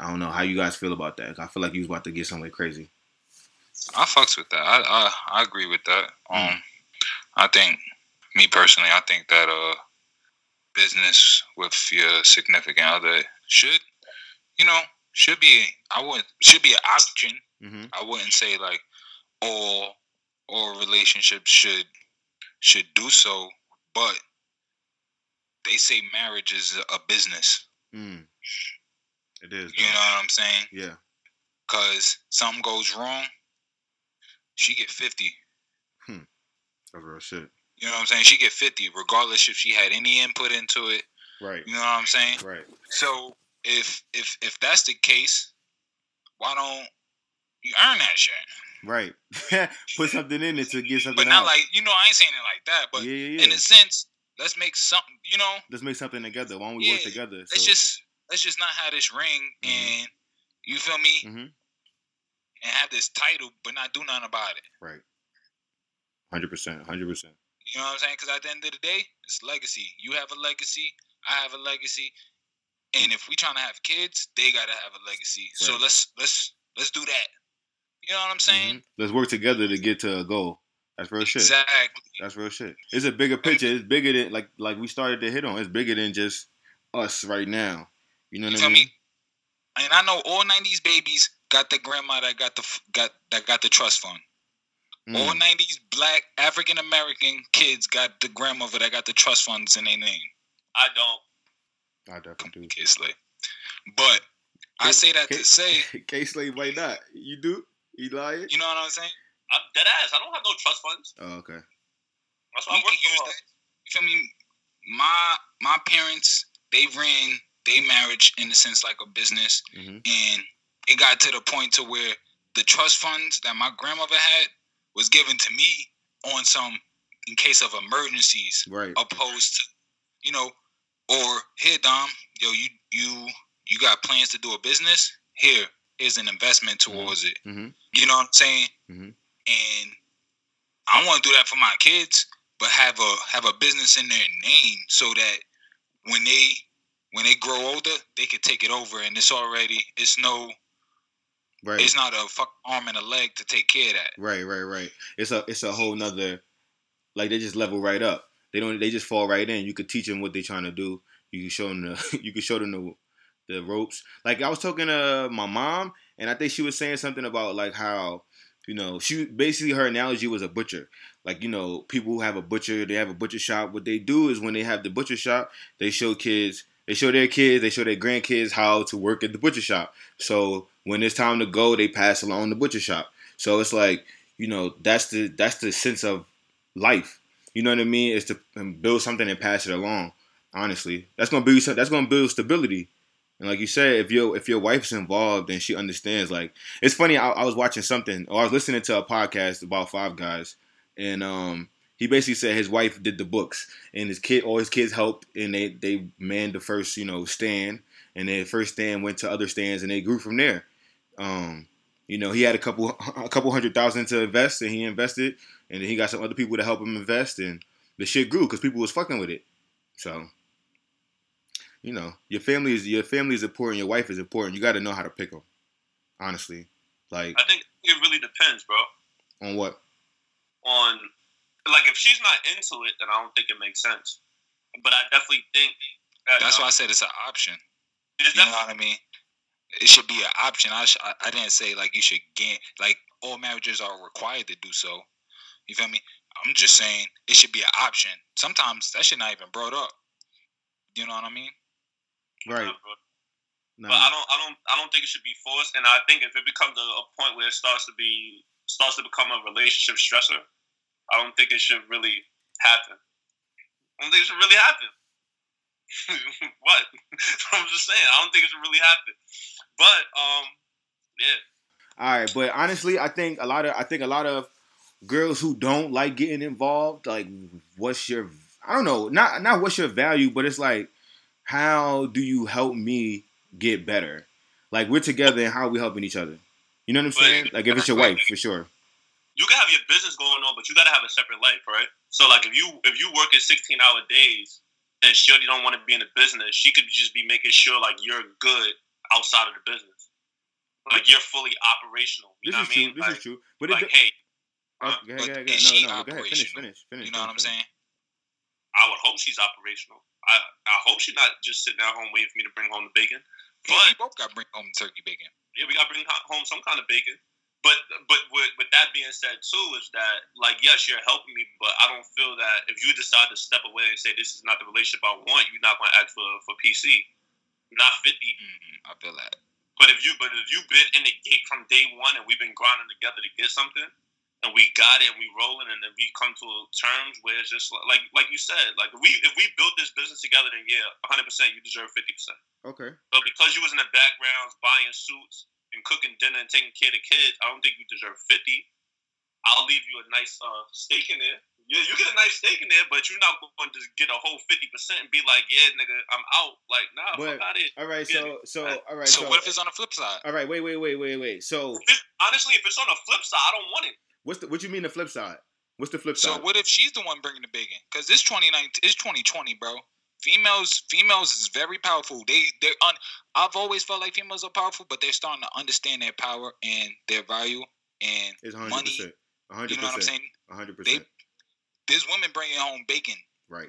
I don't know how you guys feel about that. I feel like you was about to get somewhere crazy. I fucks with that. I I, I agree with that. Mm. Um, I think me personally, I think that uh, business with your significant other should, you know, should be. I would should be an option. Mm-hmm. I wouldn't say like all all relationships should should do so, but they say marriage is a business. Mm. It is. You know what I'm saying? Yeah. Cause something goes wrong, she get fifty. That's real shit. You know what I'm saying? She get 50, regardless if she had any input into it. Right. You know what I'm saying? Right. So if if if that's the case, why don't you earn that shit? Right. Put something in it to get something But not out. like you know, I ain't saying it like that. But yeah, yeah, yeah. in a sense, let's make something. You know, Let's make something together. Why don't we work together? let's just let's just not have this ring Mhm. and you feel me, Mhm. and have this title, but not do nothing about it. Right. Hundred percent. Hundred percent. You know what I'm saying? Because at the end of the day, it's legacy. You have a legacy. I have a legacy. And if we trying to have kids, they gotta have a legacy. So let's let's let's do that. You know what I'm saying? Let's work together to get to a goal. That's real shit. Exactly. That's real shit. It's a bigger picture. It's bigger than like like we started to hit on. It's bigger than just us right now. You know You what I feel mean? me? And I know all '90s babies got the grandma that got the got that got the trust fund. All Mm. '90s black African American kids got the grandmother that got the trust funds in their name. I don't. I definitely do. K Slay. But I say that K- to say, K Slay might not. You do? Eli? you know what I'm saying? I'm dead ass. I don't have no trust funds. Oh, okay. That's why we I work can use that. You feel me? My my parents they ran their marriage in a sense like a business, hmm and it got to the point to where the trust funds that my grandmother had was given to me on some in case of emergencies, Right. opposed to you know, or here Dom, yo, you you you got plans to do a business? Here is an investment towards it. hmm You know what I'm saying? Mhm. And I want to do that for my kids, but have a have a business in their name so that when they when they grow older, they can take it over, and it's already it's no Right. it's not a fuck arm and a leg to take care of that. Right, right, right. It's a it's a whole nother like they just level right up. They don't they just fall right in. You could teach them what they're trying to do. You can show them the you can show them the the ropes. Like I was talking to my mom and I think she was saying something about like how you know she basically her analogy was a butcher. Like you know people who have a butcher they have a butcher shop. What they do is when they have the butcher shop they show kids they show their kids they show their grandkids how to work at the butcher shop. So when it's time to go they pass along the butcher shop. So it's like you know that's the that's the sense of life. You know what I mean? Is to um, build something and pass it along. Honestly, that's gonna build that's gonna build stability. And like you said, if your if your wife's involved and she understands, like it's funny. I, I was watching something or I was listening to a podcast about Five Guys, and um he basically said his wife did the books and his kid all his kids helped and they they manned the first you know stand and then first stand went to other stands and they grew from there. Um, you know, he had a couple a couple hundred thousand to invest, and he invested, and then he got some other people to help him invest, and the shit grew because people was fucking with it. So, you know, your family is your family is important. Your wife is important. You got to know how to pick them. Honestly, like I think it really depends, bro. on what? On like if she's not into it, then I don't think it makes sense. But I definitely think that That's um, why I said it's an option. it's You know what I mean? It should be an option. I, sh- I I didn't say like you should get like all marriages are required to do so. You feel me? I'm just saying it should be an option. Sometimes that should not even brought up. You know what I mean? Right. Nah. But I don't, I don't, I don't think it should be forced. And I think if it becomes a, a point where it starts to be, starts to become a relationship stressor, I don't think it should really happen. I don't think it should really happen. what? I'm just saying, I don't think it should really happen. But um, yeah, All right, but honestly, I think a lot of I think a lot of girls who don't like getting involved, like, what's your I don't know, not not what's your value, but it's like, how do you help me get better? Like we're together and how are we helping each other? You know what I'm But- saying? Like if it's your wife, for sure. you can have your business going on, but you gotta have a separate life, right? So like if you if you work at sixteen hour days and Shorty don't want to be in the business, she could just be making sure like you're good outside of the business. Like you're fully operational. You This know is what I true. mean? This like, is true. But like it, hey, huh? go ahead, go ahead, go ahead. No, no, go ahead. Finish, finish, finish. You know what I'm finish, saying? I would hope she's operational. I I hope she's not just sitting at home waiting for me to bring home the bacon. Yeah, But we both got to bring home turkey bacon. yeah, we gotta bring home some kind of bacon. But but with, with that being said too, is that like yes, you're helping me, but I don't feel that if you decide to step away and say this is not the relationship I want, you're not gonna ask for for PC, not fifty. hmm I feel that. But if you but if you've been in the gate from day one and we've been grinding together to get something, and we got it and we rolling and then we come to terms where it's just like like, like you said, like if we if we built this business together, then yeah, 100 percent you deserve 50 percent. Okay. But because you was in the backgrounds buying suits and cooking dinner and taking care of the kids, I don't think you deserve 50. I'll leave you a nice uh, steak in there. Yeah, you get a nice steak in there, but you're not going to get a whole 50% and be like, yeah, nigga, I'm out. Like, nah, But- fuck out of here. All right. So so all right. So, So, what if it's on the flip side? all right. Wait wait wait wait wait. So If honestly, if it's on the flip side, I don't want it. What's the what you mean the flip side? What's the flip So side? So what if she's the one bringing the bacon? Because it's 2019, it's 2020, bro. Females, females is very powerful. They, they un. I've always felt like females are powerful, but they're starting to understand their power and their value and It's hundred money. percent. You know what I'm saying? 100. percent This women bringing home bacon. Right.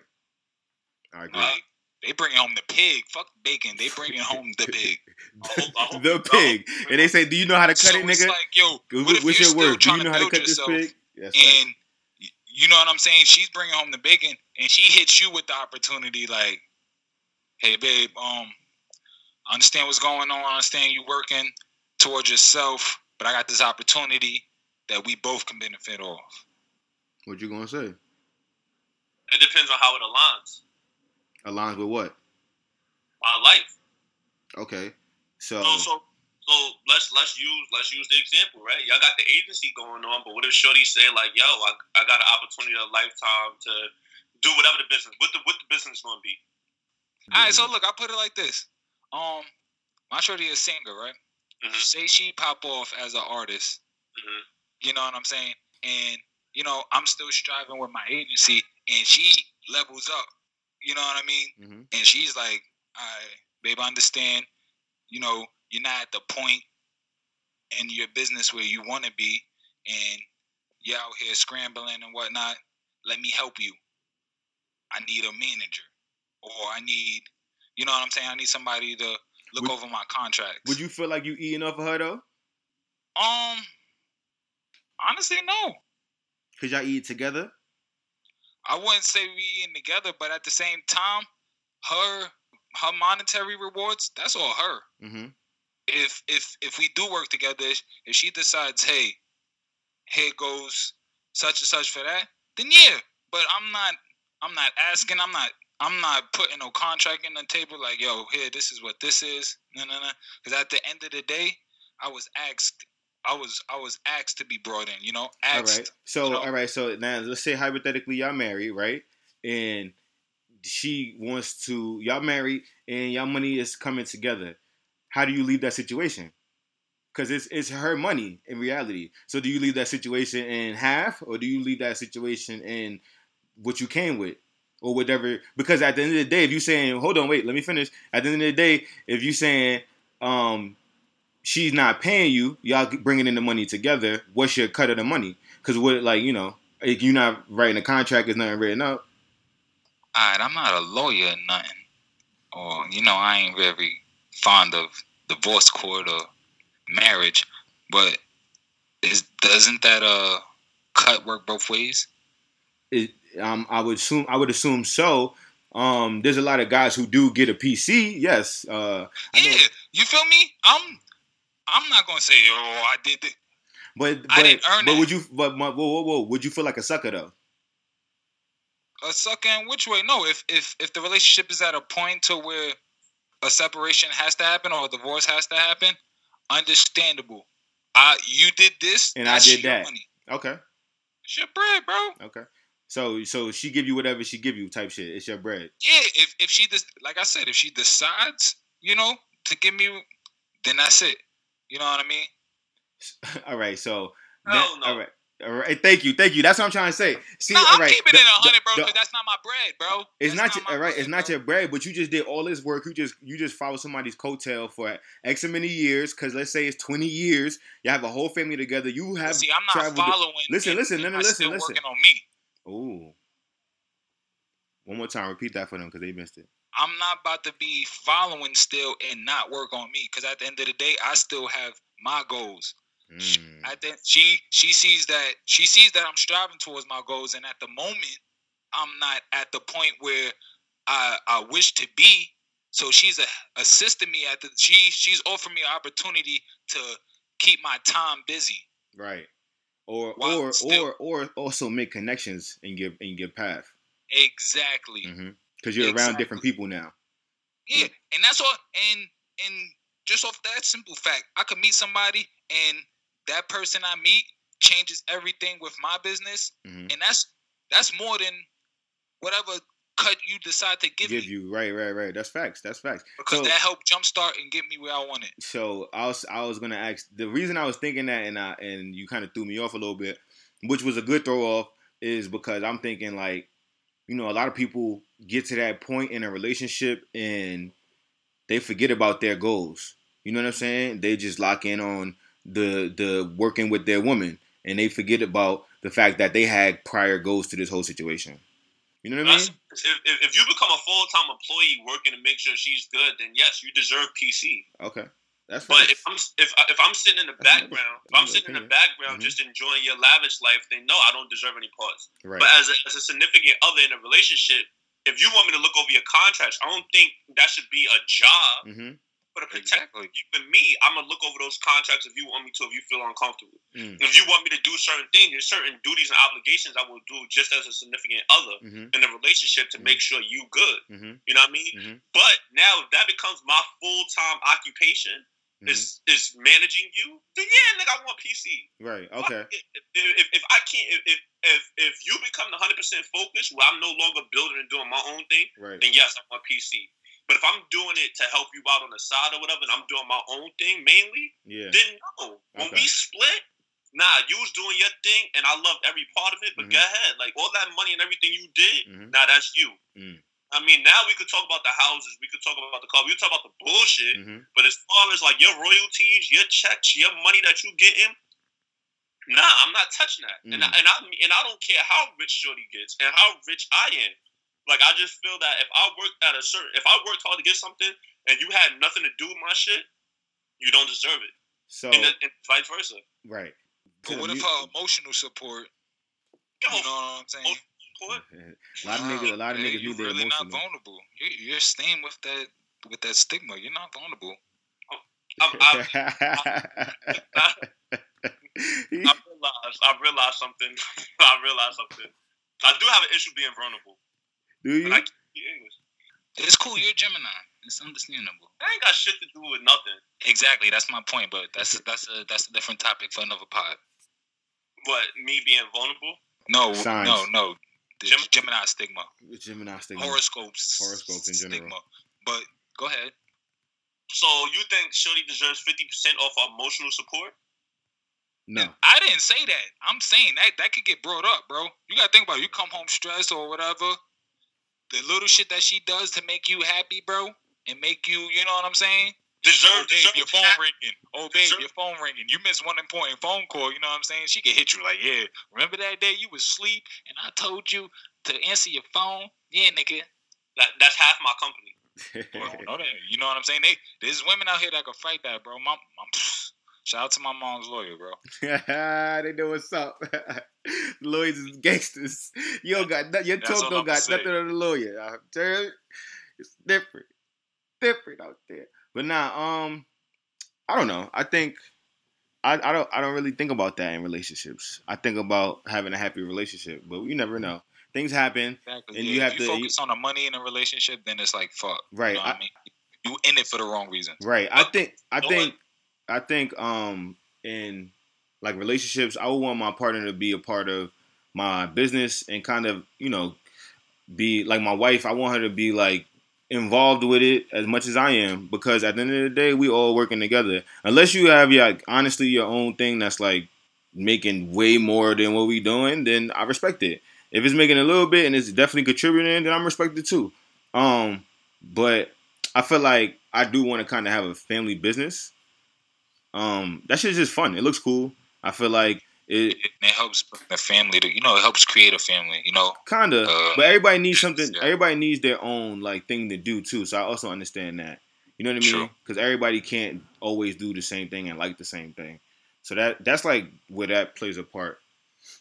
I agree. Like they bringing home the pig. Fuck bacon. They bringing home the pig. I hope, I hope the pig. don't. And they say, "Do you know how to cut so it, it's nigga?" like, yo, What- what if What's you're your still word? Do you trying know to how to build cut yourself this pig? That's and y- you know what I'm saying? She's bringing home the bacon, and she hits you with the opportunity, like, "Hey, babe, um, I understand what's going on. I understand you working towards yourself, but I got this opportunity that we both can benefit off." What you gonna say? It depends on how it aligns. Aligns with what? My life. Okay. So So, so, so let's let's use let's use the example, right? Y'all got the agency going on, but what if Shorty say like, "Yo, I, I got an opportunity of a lifetime to do whatever the business. What the what the business going to be? All right, so look, I put it like this: um, my shorty is a singer, right? Mhm. Say she pop off as an artist, Mhm. you know what I'm saying? And you know, I'm still striving with my agency, and she levels up. You know what I mean? Mhm. And she's like, "All right, babe, I understand. You know, you're not at the point in your business where you want to be, and you're out here scrambling and whatnot. Let me help you. I need a manager, or I need, you know what I'm saying? I need somebody to look Would- over my contracts. would you feel like you eating off of her though? Um, honestly, no. Cause y'all eat together. I wouldn't say we in together, but at the same time, her her monetary rewards, that's all her. Mm-hmm. If if if we do work together, if she decides, hey, here goes such and such for that, then yeah. But I'm not I'm not asking, I'm not I'm not putting no contract in the table like, yo, here, this is what this is. No, no, no. Because at the end of the day, I was asked I was I was asked to be brought in, you know? All Asked. right. So you know? all right. So now let's say hypothetically y'all married, right? And she wants to y'all married and y'all money is coming together. How do you leave that situation? Because it's it's her money in reality. So do you leave that situation in half, or do you leave that situation in what you came with, or whatever? Because at the end of the day, if you saying, hold on, wait, let me finish. At the end of the day, if you saying, um, she's not paying you, y'all bringing in the money together. What's your cut of the money? Because what, like you know, if you're not writing a contract, is nothing written up. all right, I'm not a lawyer or nothing. Or, you know, I ain't very fond of divorce court or marriage, but is doesn't that uh cut work both ways? It, um, I would assume, I would assume so. Um, there's a lot of guys who do get a PC. Yes. Uh, I know- Yeah, you feel me? I'm I'm not gonna say, oh, I did it. but I but, didn't earn but that. would you? But whoa, whoa, whoa! Would you feel like a sucker though? A sucker in which way? No, if if if the relationship is at a point to where a separation has to happen or a divorce has to happen, understandable. I you did this And I did that. Money. Okay, It's your bread, bro. okay. So so she give you whatever she give you type shit. It's your bread. Yeah, if if she just like I said, if she decides, you know, to give me, then that's it. You know what I mean? all right. So that- no. all right. All right, thank you, thank you. That's what I'm trying to say. See, no, I'm right, keeping the- it a hundred, bro. the- that's not my bread, bro. It's That's not, your, all right. It's not bro. your bread, but you just did all this work. You just you just follow somebody's coattail for X many years. Because let's say it's twenty years. You have a whole family together. You have See, I'm not traveled to- following. Listen, listen, no, no, listen, listen. Working on me. Ooh. One more time. Repeat that for them because they missed it. I'm not about to be following still and not work on me. Because at the end of the day, I still have my goals. She- Mm. I think she she sees that she sees that I'm striving towards my goals, and at the moment, I'm not at the point where I I wish to be. So she's a, assisting me at the she she's offering me an opportunity to keep my time busy. Right. Or or still- or or also make connections in your in your path. Exactly. Because you're around different people now. Yeah, and that's all. And and just off that simple fact, I could meet somebody, and that person I meet changes everything with my business, Mhm. and that's that's more than whatever cut you decide to give, Give me, you right, right, right. That's facts. That's facts. because so- that helped jumpstart and get me where I wanted. So I was I was gonna ask the reason I was thinking that and I and you kind of threw me off a little bit, which was a good throw off, is because I'm thinking like, you know, a lot of people get to that point in a relationship and they forget about their goals. You know what I'm saying? They just lock in on the the working with their woman and they forget about the fact that they had prior goals to this whole situation. You know what I mean? if, if, if you become a full time employee working to make sure she's good, then yes, you deserve PC. Okay. That's But if I'm if if I'm sitting in the That's background, if I'm sitting in the background Mhm. just enjoying your lavish life, then no, I don't deserve any parts. right. But as a, as a significant other in a relationship, if you want me to look over your contracts, I don't think that should be a job. mm-hmm. But to Exactly. you and me, I'm gonna look over those contracts if you want me to, if you feel uncomfortable. Mm. If you want me to do certain things, there's certain duties and obligations I will do just as a significant other Mm-hmm. in a relationship to make sure you good. Mm-hmm. You know what I mean? Mhm. But now if that becomes my full time occupation. Mm-hmm. Is is managing you? Then yeah, nigga, I want PC. Right. Okay. If, if, if I can't, if, if if you become the 100 percent focused, where I'm no longer building and doing my own thing, Right. then yes, I want PC. But if I'm doing it to help you out on the side or whatever, and I'm doing my own thing mainly, Yeah. then no. When Okay. we split, nah, you was doing your thing, and I loved every part of it. But Mhm. go ahead, like all that money and everything you did, Mhm. nah, that's you. Mm. I mean, now we could talk about the houses, we could talk about the car, we could talk about the bullshit. Mm-hmm. But as far as like your royalties, your checks, your money that you getting, nah, I'm not touching that. And I, Mm. and I and I don't care how rich Shorty gets and how rich I am. Like I just feel that if I worked at a certain, if I worked hard to get something and you had nothing to do with my shit, you don't deserve it, So and, and vice versa. right. But what if You- her emotional support? Yo, You know what I'm saying? Support, a lot of niggas, a lot of man, niggas you need their really not emotional. vulnerable. You, you're staying with that with that stigma. You're not vulnerable. Oh, I'm, I, I realized, I realized something. I realized something. I do have an issue being vulnerable. Do you? But I can't speak English. It's cool. You're a Gemini. It's understandable. I ain't got shit to do with nothing. Exactly. That's my point. But that's that's a that's a different topic for another pod. But me being vulnerable, No, Signs. no, no. The Gem- Gemini stigma, Gemini stigma. horoscopes, Horoscopes in general. stigma. But go ahead. So you think Shorty deserves fifty percent off our emotional support? No. I didn't say that. I'm saying that that could get brought up, bro. You gotta think about it. You come home stressed or whatever. The little shit that she does to make you happy, bro, and make you, you know what I'm saying? Deserve, Oh, babe, deserve your phone that. ringing. Oh, babe, Deserve- your phone ringing. You missed one important phone call. You know what I'm saying? She could hit you like, yeah. Remember that day you was asleep and I told you to answer your phone? Yeah, nigga. That, that's half my company. Well, know that. You know what I'm saying? They, there's women out here that can fight that, bro. My, my, shout out to my mom's lawyer, bro. they know what's up. Lawyers is gangsters. You don't got nothing. Your That's talk don't I'ma got say. nothing on the lawyer. I'm telling you, it's different, different out there. But nah, um, I don't know. I think I, I don't I don't really think about that in relationships. I think about having a happy relationship, but you never know. Things happen, Exactly. And yeah, you if have you to- you- focus on the money in a relationship, then it's like fuck. right? You know what I, I mean? You in it for the wrong reason. right. I think I No think I think um in like relationships, I would want my partner to be a part of my business and kind of, you know, be like my wife. I want her to be like involved with it as much as I am because at the end of the day, we all working together. Unless you have your like, honestly your own thing that's like making way more than what we doing, then I respect it. If it's making a little bit and it's definitely contributing, then I'm respected too. Um, but I feel like I do want to kind of have a family business. Um, that shit's just fun. It looks cool. I feel like it, it, it helps the family to you know it helps create a family you know kinda. Uh, but everybody needs something. yeah. Everybody needs their own like thing to do too. So I also understand that. You know what I mean? Because everybody can't always do the same thing and like the same thing. So that that's like where that plays a part.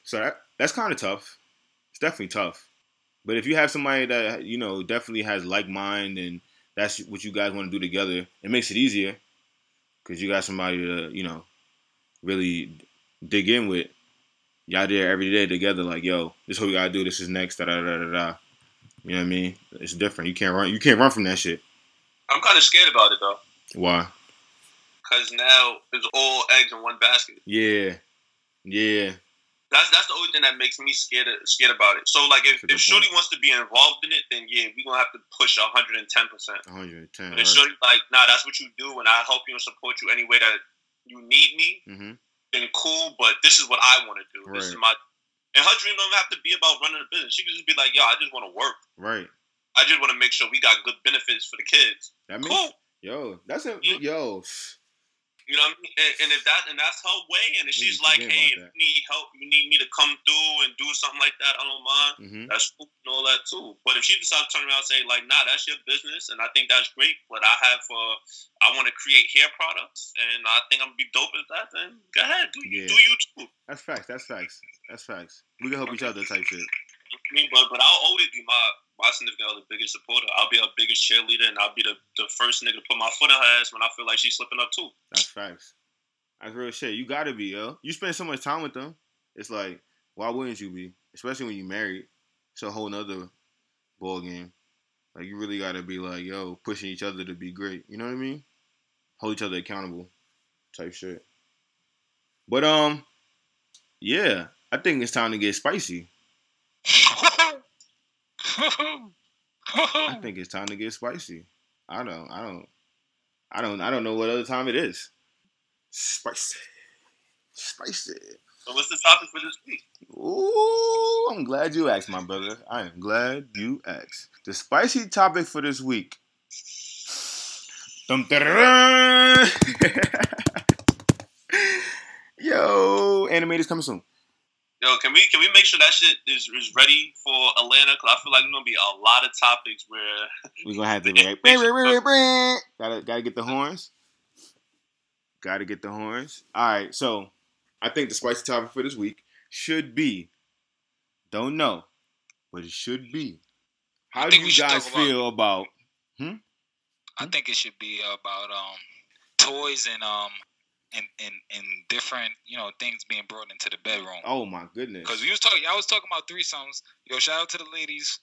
So that that's kind of tough. It's definitely tough. But if you have somebody that you know definitely has like mind and that's what you guys want to do together, it makes it easier because you got somebody to you know really dig in with. Y'all there every day together, like yo, this is what we gotta do. This is next. Da da da da da. You know what I mean? It's different. You can't run. You can't run from that shit. I'm kind of scared about it though, Why? because now it's all eggs in one basket. Yeah, yeah. That's that's the only thing that makes me scared scared about it. So like if, if Shorty wants to be involved in it, then yeah, we're gonna have to push 110 percent. 110. But if Shorty like, nah, that's what you do, and I help you and support you any way that you need me, hmm then cool. But this is what I want to do. This is my and her dream don't have to be about running a business. She could just be like, yo, I just want to work. Right. I just want to make sure we got good benefits for the kids. That means Cool. yo. That's a Yeah. yo. You know what I mean? And, and if that and that's her way, and if she's like, hey, if you need help, you need me to come through and do something like that, I don't mind. hmm That's cool and all that too. But if she decides to turn around and say like, nah, that's your business, and I think that's great, but I have, uh, I want to create hair products, and I think I'm gonna be dope at that. Then go ahead, do Yeah. do you too. That's facts. That's facts. That's facts. We can help each other type shit. Mean, but but I'll always be my my significant other biggest supporter. I'll be her biggest cheerleader, and I'll be the, the first nigga to put my foot in her ass when I feel like she's slipping up too. That's facts. That's real shit. You gotta be, yo. You spend so much time with them. It's like, why wouldn't you be? Especially when you married. It's a whole nother ball game. Like you really gotta be like, yo, pushing each other to be great. You know what I mean? Hold each other accountable, type shit. But um, yeah, I think it's time to get spicy. I think it's time to get spicy. I don't, I don't, I don't, I don't know what other time it is. Spicy, spicy. So what's the topic for this week? Ooh, I'm glad you asked, my brother. I am glad you asked. The spicy topic for this week. Yo, animators coming soon. Yo, can we can we make sure that shit is, is ready for Atlanta? Because I feel like there's gonna be a lot of topics where We're gonna have to be like, "Bring, bring, bring, bring." gotta gotta get the horns. Gotta get the horns. All right, so I think the spicy topic for this week should be. Don't know, but it should be. How do you guys talk about- feel about? I think it should be about um toys and um and and and different you know things being brought into the bedroom. Oh my goodness! Because we was talking, I was talking about threesomes. Yo, shout out to the ladies.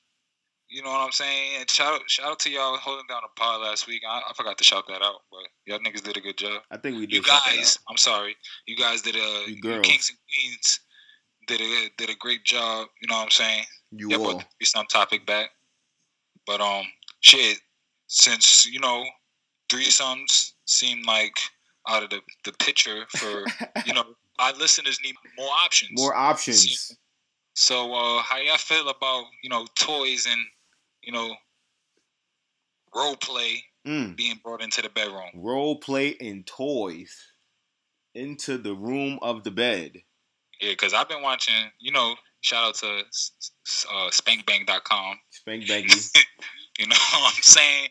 You know what I'm saying? And shout out, shout out to y'all holding down the pod last week. I, I forgot to shout that out, but y'all niggas did a good job. I think we did. You guys, I'm sorry. You guys did a You girls. kings and queens did a did a great job. You know what I'm saying? You Yeah, all. brought the threesome topic back. But um, shit. Since you know, threesomes seem like out of the the picture for you know our listeners need more options. More options. So, uh, how y'all feel about you know toys and you know role play Mm. being brought into the bedroom? Role play and toys into the room of the bed. Yeah, because I've been watching. You know, shout out to uh, SpankBang.com. Spank baggy. You know what I'm saying?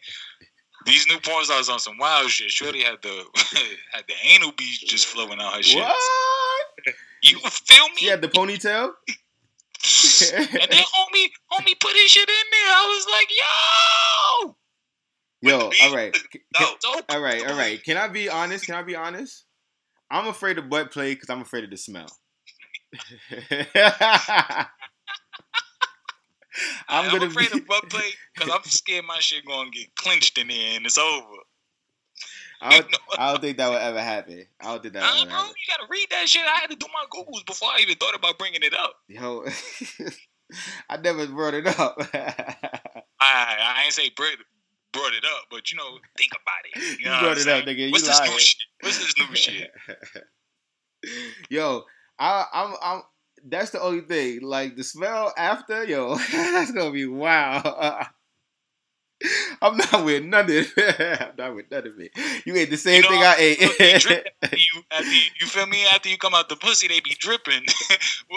These new porn stars on some wild shit. Shorty had the had the anal beads just flowing out her shit. what? You feel me? She had the ponytail. and then homie, homie put his shit in there. I was like, yo, Yo, all right, Can- no. all right, all right. Can I be honest? Can I be honest? I'm afraid of butt play because I'm afraid of the smell. I'm I'm, gonna afraid be. of butt play because I'm scared my shit gonna get clinched in there and it's over. I don't, I don't think that would ever happen. I don't think that would ever bro, happen. you gotta read that shit. I had to do my googles before I even thought about bringing it up. Yo, I never brought it up. I I ain't say brought brought it up, but you know, think about it. You, know what brought it up, nigga. You What's this new shit? What's this new shit? yo, I, I'm, I'm. That's the only thing. Like the smell after, yo, that's gonna be wow. I'm not with none of it. I'm not with none of it. You ate the same You know, thing I ate. Look, they drip after you, after you, you feel me? After you come out the pussy, they be dripping.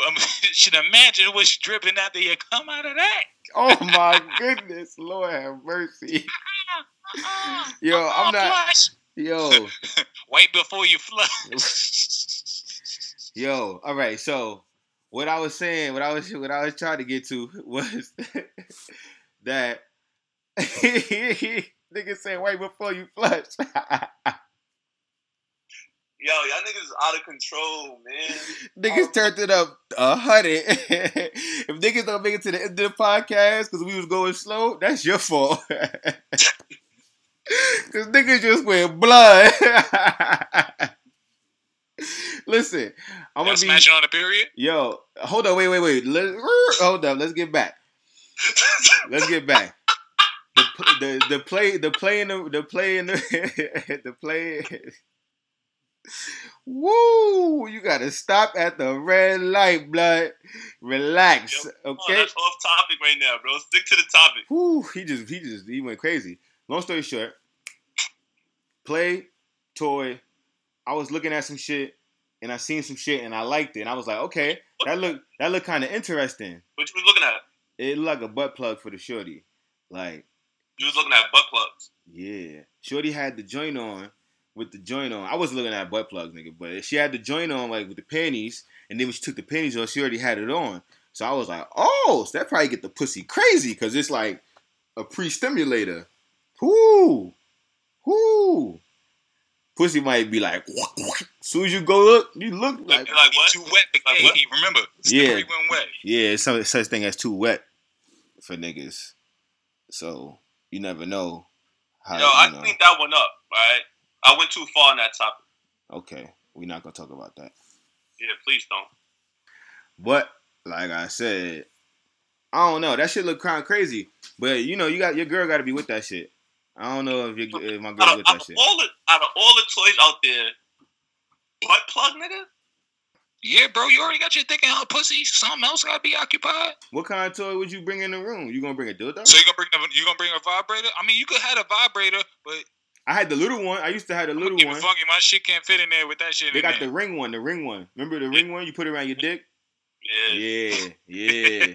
Um, should imagine what's dripping after you come out of that. oh my goodness, Lord have mercy. Yo, I'm not. flush. Yo, Wait before you flush. yo. All right. So what I was saying, what I was, what I was trying to get to was that nigga said, "Wait before you flush." Yo, y'all niggas out of control, man. niggas um, turned it up a hundred. if niggas don't make it to the end of the podcast because we was going slow, that's your fault. Cause niggas just went blood. Listen, I'm gonna be smashing on the period? yo. Hold on, wait, wait, wait. Let, hold up. Let's get back. Let's get back. The the the play the play in the the play in the the play. Woo! You gotta stop at the red light, blood. Relax, Yo, okay? that's off topic right now, bro. Stick to the topic. Woo! He just he just he went crazy. Long story short, play toy. I was looking at some shit and I seen some shit and I liked it and I was like, okay, that look that look kind of interesting. What you was looking at? It looked like a butt plug for the shorty. Like, You was looking at butt plugs. yeah. Shorty had the joint on with the joint on. I was looking at butt plugs, nigga, but she had the joint on like with the panties, and then when she took the panties off, she already had it on. So I was like, oh, so that probably get the pussy crazy because it's like a pre-stimulator. Whoo, whoo. Pussy might be like, as soon as you go look, you look like, Like, like what? Too wet to Like gay. what? Remember, Yeah. slippery when wet. yeah, it's some such thing as too wet for niggas. So you never know how. Yo, I you know. cleaned that one up, right? I went too far on that topic. Okay, we're not gonna talk about that. Yeah, please don't. But like I said, I don't know. That shit look kind of crazy. But you know, you got your girl got to be with that shit. I don't know if, your, if my Out girl with out, that shit. all the, out of all the toys out there, butt plug, nigga? Yeah, bro, you already got your dick her pussy. Something else gotta be occupied. What kind of toy would you bring in the room? You gonna bring a dildo? So you gonna bring a, you gonna bring a vibrator? I mean, you could have a vibrator, but I had the little one. I used to have the little one. funky. My shit can't fit in there with that shit. They got there. the ring one. The ring one. Remember the ring one? You put it around your dick. Yeah. Yeah, yeah,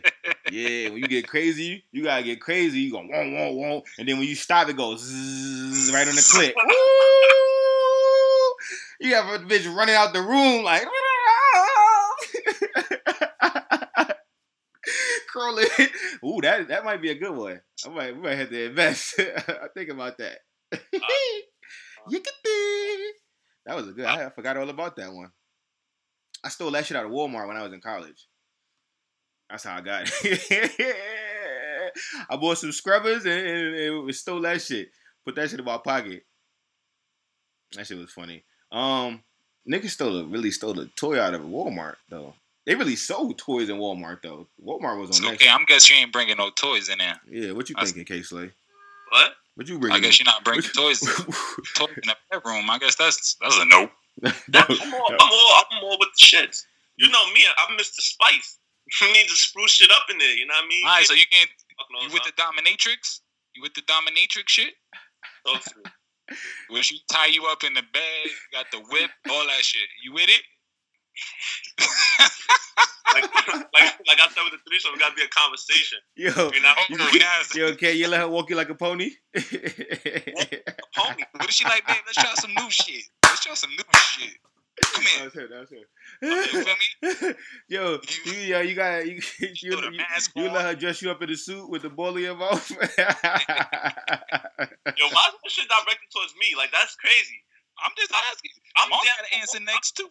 yeah. When you get crazy, you gotta get crazy. You go whoa, whoa, whoa, and then when you stop, it goes zzz, right on the clip. You have a bitch running out the room like. Curling. Ooh, that that might be a good one. I might we might have to invest. I think about that. Yickety. That was a good. I forgot all about that one. I stole that shit out of Walmart when I was in college. That's how I got it. I bought some scrubbers and, and, and stole that shit. Put that shit in my pocket. That shit was funny. Um, niggas stole a, really stole a toy out of Walmart though. They really sold toys in Walmart though. Walmart was on okay, that. I'm guess you ain't bringing no toys in there. Yeah, what you I- thinking, K Slay? What? What you bringing? I guess you're not bringing toys toys in the bedroom. I guess that's that's a no. That was- I'm more, I'm more, I'm more with the shits. You know me, I'm Mr. Spice. You need to spruce shit up in there, you know what I mean? All right, so you can't. You with the dominatrix? You with the dominatrix shit? Talk to me. Where she tie you up in the bed, got the whip, all that shit. You with it? like, like, like I said with the threesome, it got to be a conversation. Yo, You know, you, Oh, you, nasty. you okay? You let her walk you like a pony? a pony. What is she like, man? Let's try some new shit. Let's try some new shit. Come here. was her. That was her. You feel me? Yo, you, yo, you got you, you, throw the you, mask you on. let her dress you up in a suit with the ball in your mouth. Yo, why is this shit directed towards me? Like, that's crazy. I'm just asking. I'm Mom down, got to answer next too.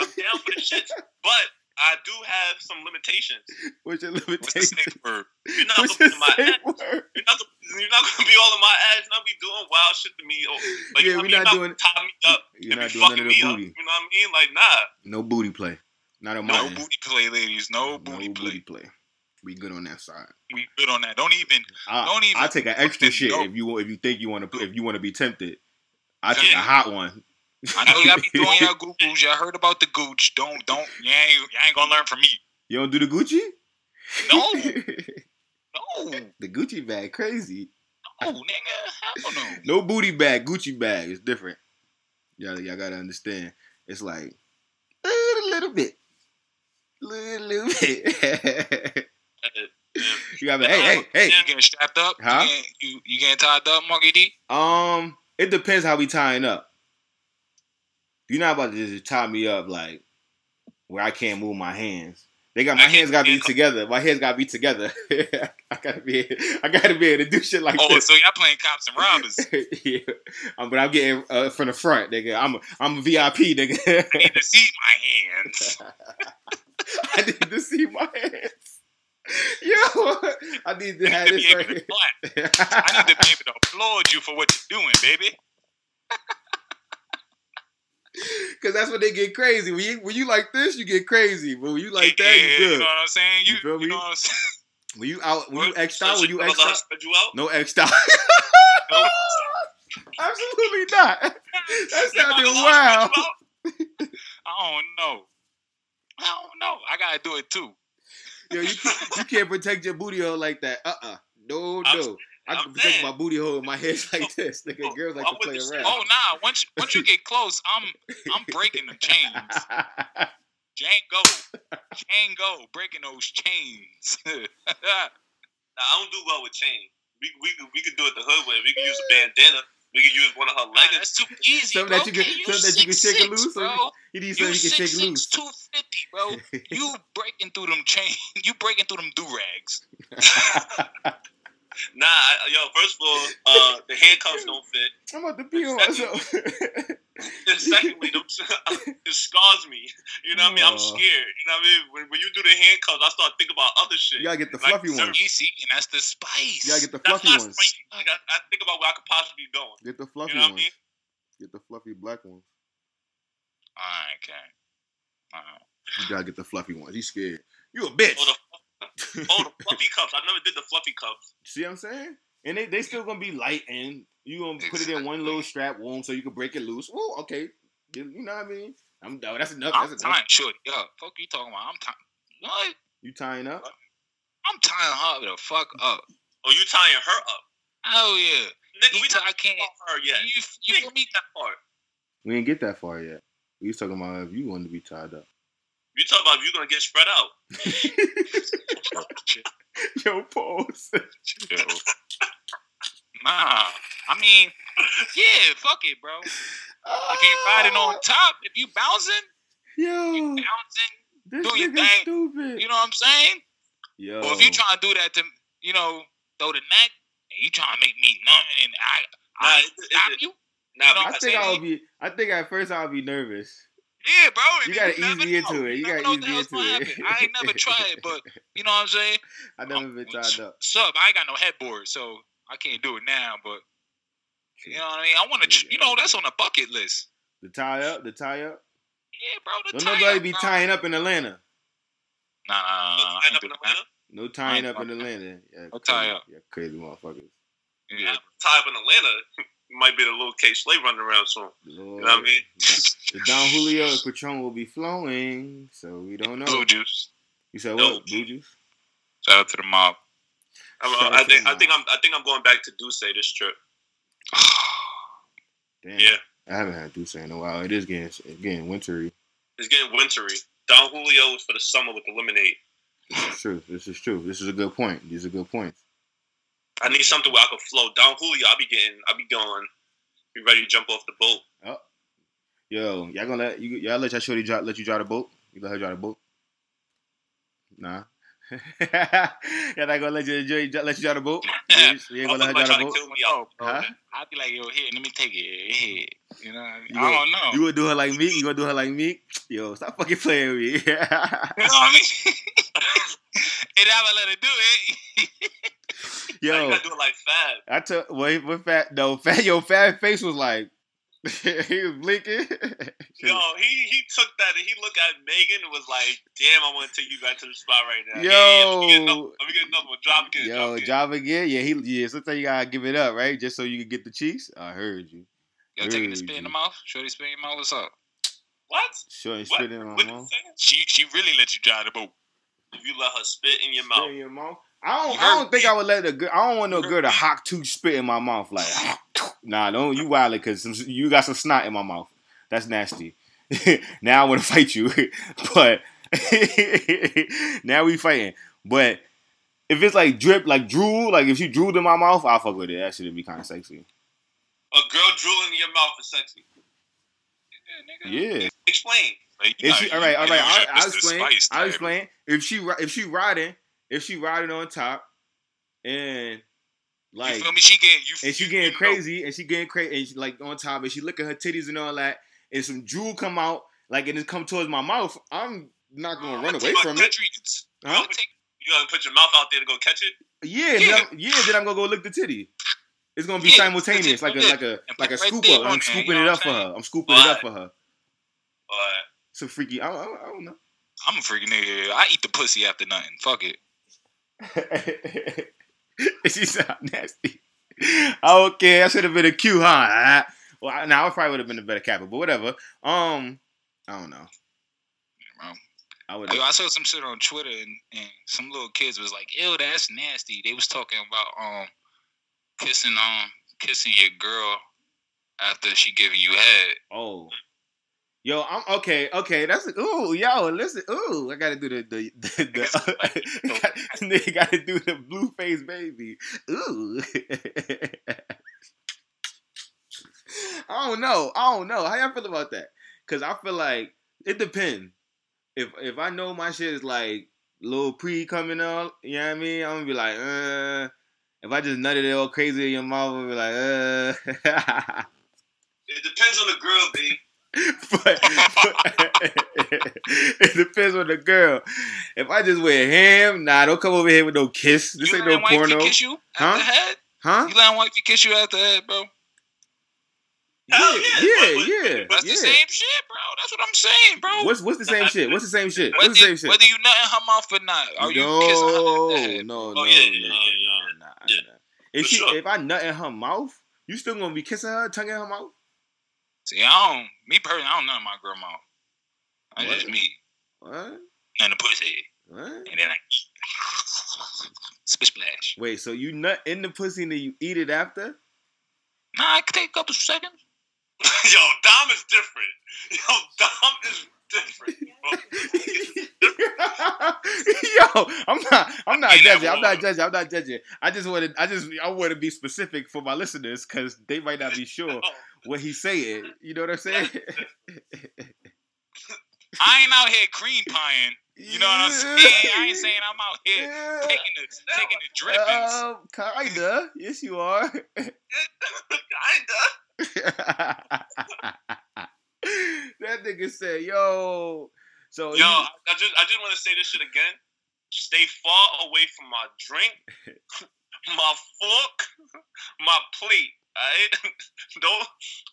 I'm down for the shits. But I do have some limitations. What's your What's the limitation? safe word? You're not What's gonna my ass. word? You're not, gonna, you're not gonna be all in my ass. You're not be doing wild shit to me. Oh, like, Yeah, you know we what I mean? not doing- Top me up. You're not doing none of the me up. booty. You know what I mean? Like, nah. No booty play. Not on my No booty play, ladies. No No booty play. play. We good on that side. We good on that. Don't even. I, Don't even I take an extra shit know. if you if you think you want to if you want to be tempted. I take a hot one. I know y'all be doing y'all Googles. Y'all heard about the gooch. Don't don't. You ain't, you ain't gonna learn from me. You don't do the Gucci? No, no, the Gucci bag crazy. no, nigga. Hell no. No booty bag, Gucci bag. It's different. Y'all, y'all gotta understand. It's like a little bit, little, little bit. you gotta be, hey, hey, hey. You getting strapped up? Huh? You, getting, you you getting tied up, Marky D? Um, it depends how we tying up. You're not about to just tie me up like where I can't move my hands. They got my I hands gotta be together. My hands gotta be together. I gotta be. I gotta be able to do shit like that. Oh, this. so y'all playing cops and robbers? yeah, um, but I'm getting uh, from the front, nigga. I'm a, I'm a VIP, nigga. I need to see my hands. I need to see my hands. Yo, I need to I have need to this be right able to here. I need to be able to applaud you for what you're doing, baby. Cause that's when they get crazy. When you when you like this, you get crazy. But when you like yeah, that, you you good. You know what I'm saying? You, You feel you me? know what I'm saying? When you out, when you out, when you gonna X'd let her out, you out? no X'd out. No. Absolutely not. That sounded wild. you? I don't know. I don't know. I gotta do it too. Yo, you can't, you can't protect your booty hole like that. Uh uh No, no. I can I'm protect saying. my booty hole with my hands like this. Nigga, girls like to play around. Oh nah, once once you get close, I'm I'm breaking the chains. Django. Django breaking those chains. Nah, I don't do well with chains. We we could we could do it the hood way. We could use a bandana. We could use one of her Nah, leggings. that's too easy, Something bro. that you can- Can something that you can shake it 6'6", loose, bro. He needs You something he can six shake six loose. two fifty, bro. You breaking through them chains. You breaking through them do rags. Nah, yo, first of all, uh, the handcuffs don't fit. I'm about to pee on myself. And secondly, them, it scars me. You know what I mean? I'm scared. You know what I mean? When, when you do the handcuffs, I start thinking about other shit. you gotta get the Like fluffy certain- ones. Easy, and that's the spice. You gotta get the fluffy not ones. spicy. Like, I, I think about where I could possibly be going. Get the fluffy You know what I ones. mean? Get the fluffy black ones. Alright, okay. Alright. You gotta get the fluffy ones. He's scared. You a bitch. Oh, the, oh, the fluffy cups. I never did the fluffy cups. See what I'm saying? And they, they still gonna be light and you gonna put it in one little strap wound so you can break it loose. Whoa, okay. You, you know what I mean? I'm oh, that's enough. I'm That's enough. tying shorty up. Fuck you talking about? I'm tying. What? You tying up? I'm tying her the fuck up. Oh, you tying her up? Hell yeah. Nigga, You we t- not I can't. about her yet. You, you We feel ain't me? that part. We didn't get that far yet. We was talking about if you wanted to be tied up. You talk about you're gonna get spread out. Yo, pause. Yo. Nah. I mean, yeah, fuck it, bro. If you riding on top, if you bouncing, you Yo, bouncing, do your thing. stupid. you know what I'm saying? Yo, Or if you trying to do that to, you know, throw the neck, and you trying to make me numb, and I, Nah, I it- it- stop it- you. Nah, You know I think I saying? would be. I think at first I would be nervous. Yeah, bro. and You gotta never ease me into it. You gotta know what ease the me hell's into it. happen. I ain't never tried, it, but you know what I'm saying. I never been tied up. Sub, I ain't got no headboard, so I can't do it now. But you know what I mean. I want to, you know, that's on the bucket list. The tie up, the tie up. Yeah, bro. The Don't tie nobody up, be bro. tying up in Atlanta. Nah, nah, nah, nah, nah, Tying up in. Atlanta? No tying up in Atlanta. Yeah, No tie up. Yeah, crazy motherfuckers. Yeah. Tie up in Atlanta. Might be the little K Slay running around soon. Lord, You know what I mean? The Don Julio and Patron will be flowing, so we don't know. Blue juice. You said No. what? Blue juice? Shout out to the mob. Out I think I think I'm I think I'm going back to D'usse this trip. Damn. Yeah. I haven't had D'usse in a while. It is getting it's getting wintry. It's getting wintry. Don Julio is for the summer with the lemonade. This is true. This is true. This is a good point. These are good points. I need something where I can flow. Don Julio, I'll be getting, I'll be going, be ready to jump off the boat. Yo, y'all gonna let you y'all let your shorty drive, let you drive the boat? You let her drive the boat? Nah. yeah, they gonna let you enjoy, let you drive the boat. Yeah. You ain't gonna let her Motherfucker drive the boat. kill me out. Oh, huh? Oh, I'd be like, yo, here, let me take it. Here. You know what I mean? You I gonna- don't know. You gonna do her like me? You gonna do her like me? Yo, stop fucking playing with me. You know what I mean? and I would let her do it. Now you Yo, gotta do it like Fab. I took wait, what fat? No, fat. Yo, fat face was like he was blinking. Yo, he he took that and he looked at Megan and was like, "Damn, I want to take you back to the spot right now." Yo. yeah, let me get another, let me get another one. Drop again. drop Yo, again. job again. Yeah, he yeah. Sometimes you gotta give it up, right? Just so you can get the cheeks. I heard you. Yo, taking a Heard spit in the mouth. Shorty spit in your mouth. What's up? What? Sure, and What? spit in my What did you mouth. She she really let you drive the boat. If you let her spit in your Spit mouth, in your mouth. I don't. I don't think. I would let a girl. I don't want no girl to hawk two spit in my mouth like. nah, don't you wild because you got some snot in my mouth. That's nasty. now I want to fight you, but now we fighting. But if it's like drip, like drool, like if she drooled in my mouth, I'll fuck with it. That should be kind of sexy. a girl drooling in your mouth is sexy. Yeah. Explain. Like, If she, all right, all right, I'll explain. I'll explain. If she if she riding, if she riding on top, and like you feel me? She getting you. and she you- getting you know, crazy, and she getting crazy, and she like on top, and she look at her titties and all that, and some drool come out, like and it come towards my mouth. I'm not gonna I'ma run away from it. Huh? I'ma take- You gonna put your mouth out there to go catch it? Yeah, Yeah. Then I'm, yeah. Then I'm gonna go lick the titty. It's gonna be Yeah, simultaneous, like a like a like a right scooper. I'm there, you scooping know it up for her. I'm scooping it up for her. Or Some freaky. I, I, I don't know. I'm a freaking nigga. I eat the pussy after nothing. Fuck it. she sound nasty. Okay, I should have been a Q, huh? Well, I- now I probably would have been a better capper, but whatever. Um, I don't know. I would. I saw some shit on Twitter and, and some little kids was like, "Ew, that's nasty." They was talking about um kissing um kissing your girl after she giving you head. Oh. Yo, I'm okay. Okay, that's ooh, yo, listen, ooh, I gotta do the the the, the nigga gotta do the blue face baby. Ooh, I don't know. I don't know. How y'all feel about that? Cause I feel like it depends. If if I know my shit is like little pre coming up, you know what I mean? I'm gonna be like, uh. If I just nutted it all crazy in your mouth, I'm gonna be like, uh. it depends on the girl, B. but, but it depends on the girl. If I just wear ham, nah, don't come over here with no kiss. This you ain't no porno. kiss you Huh? head? Huh? You letting wifey kiss you after head, bro? Hell yeah, yeah. yeah, yeah, That's yeah. the same shit, bro. That's what I'm saying, bro. What's what's the same shit? What's the same shit? whether, What's the same shit? whether you nut in her mouth or not, are you no, kissing her no, no, oh, no, no, no, nah. If she, if I nut in her mouth, you still gonna be kissing her, tongue in her mouth? See, I don't. Me personally, I don't know my grandma. I What? just me What? nut in the pussy, What? and then I eat. Splish splash. Wait, so you nut in the pussy and then you eat it after? Nah, it could take a couple seconds. Yo, Dom is different. Yo, Dom is different. Yo, I'm not. I'm not judging. I'm not judging. I'm not judging. I just want to. I just. I want to be specific for my listeners because they might not be sure what he's saying. You know what I'm saying? I ain't out here cream pieing. You know what I'm saying? I ain't saying I'm out here Yeah. taking the taking the drippings. Um, kinda. Yes, you are. Kinda. that nigga said, "Yo." So Yo, I, I just I just want to say this shit again. Stay far away from my drink, my fork, my plate. Alright? don't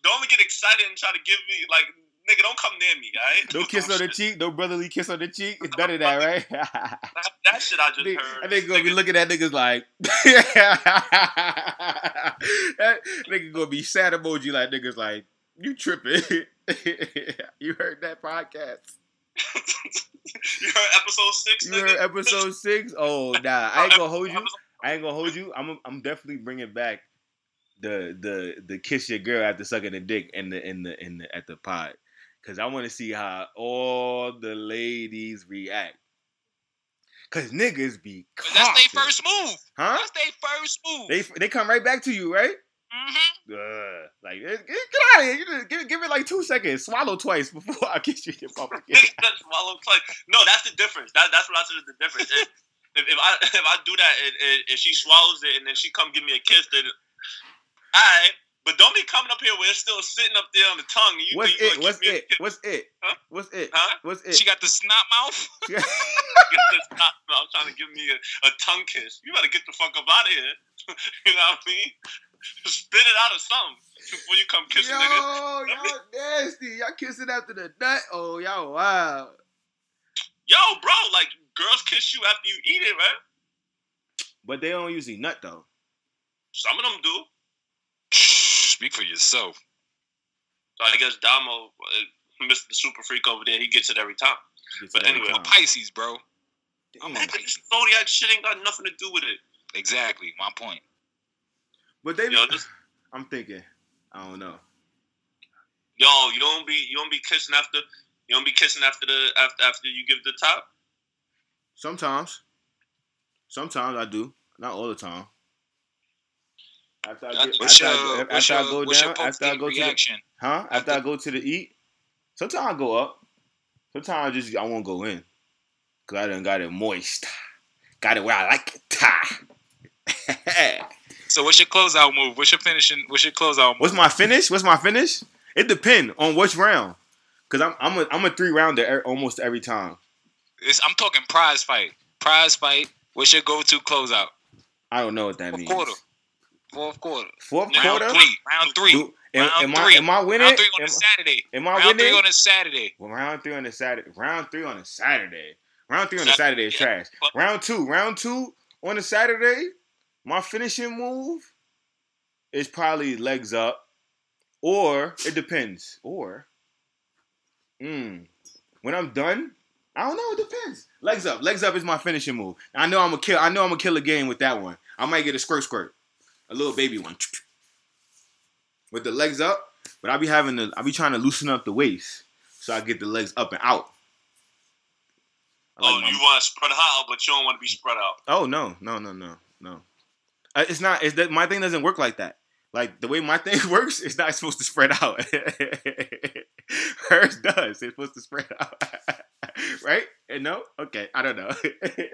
don't get excited and try to give me like nigga. Don't come near me. Alright? no kiss on the cheek, no brotherly kiss on the cheek. It's none of that, right? That, that shit I just Nigga- heard. I think gonna be looking at niggas like that nigga gonna be sad emoji like niggas like you tripping. you heard that podcast? you heard episode six. You nigga? heard episode six? Oh nah, I ain't gonna hold you. I ain't gonna hold you. I'm I'm definitely bringing back the the the kiss your girl after sucking the dick in the in the in the at the pod because I want to see how all the ladies react. Cause niggas be that's their first move. huh? That's their first move. They they come right back to you, right? hmm Uh, like get, get out of here. You just Give, give it like two seconds. Swallow twice before I kiss you your mouth again. Nigga, that's swallow twice. No, that's the difference. That, that's what I said is the difference. If, if, if I if I do that and, and, and she swallows it and then she come give me a kiss, then all right. But don't be coming up here where it's still sitting up there on the tongue. You What's you it? gonna What's give me a it? What's it? Huh? What's it? Huh? What's it? She got the snot mouth. I'm trying to give me a, a tongue kiss. You better get the fuck up out of here. you know what I mean? Spit it out of something before you come kissing Yo, nigga. y'all nasty. Y'all kissing after the nut. Oh, y'all wild. Yo, bro, like girls kiss you after you eat it, right? But they don't usually nut though. Some of them do. Speak for yourself. So I guess Damo, uh, Mr. Super Freak over there, he gets it every time. Gets But every anyway, time. Pisces, bro. Damn. Man, this zodiac shit ain't got nothing to do with it. Exactly. My point. But they, Yo, this, I'm thinking, I don't know. yo, you don't be you don't be kissing after you don't be kissing after the after after you give the top. Sometimes, sometimes I do. Not all the time. After I, get, What's after your, I, go- after I go down, after I go to the, huh? After I go to the eat, sometimes I go up. Sometimes I just I won't go in, cause I done got it moist. Got it where I like it. So what's your closeout move? What's your finishing? What's your closeout move? What's my finish? What's my finish? It depends on which round. Cause I'm I'm a I'm a three rounder almost every time. It's, I'm talking prize fight. Prize fight. What's your go-to closeout? I don't know what that Fourth means. quarter. Fourth quarter. Fourth Round quarter. three. Round three. Do- am, round am three. I am I winning? Round three on Am- a Saturday. Am I Round winning? three on a Saturday. Well, round three on a Saturday. Round three on a Saturday. Round three on a Saturday, is yeah. trash. But- Round two. Round two on a Saturday. My finishing move is probably legs up, or it depends. Or, mm, when I'm done, I don't know. It depends. Legs up. Legs up is my finishing move. I know I'm a kill. I know I'm gonna kill a game with that one. I might get a squirt squirt, a little baby one, with the legs up. But I be having to. I be trying to loosen up the waist so I get the legs up and out. I like oh, my- you want to spread out, but you don't want to be spread out. Oh no, no, no, no, no. Uh, It's not. It's that my thing doesn't work like that. Like the way my thing works, it's not supposed to spread out. Hers does. It's supposed to spread out, right? And no, okay, I don't know.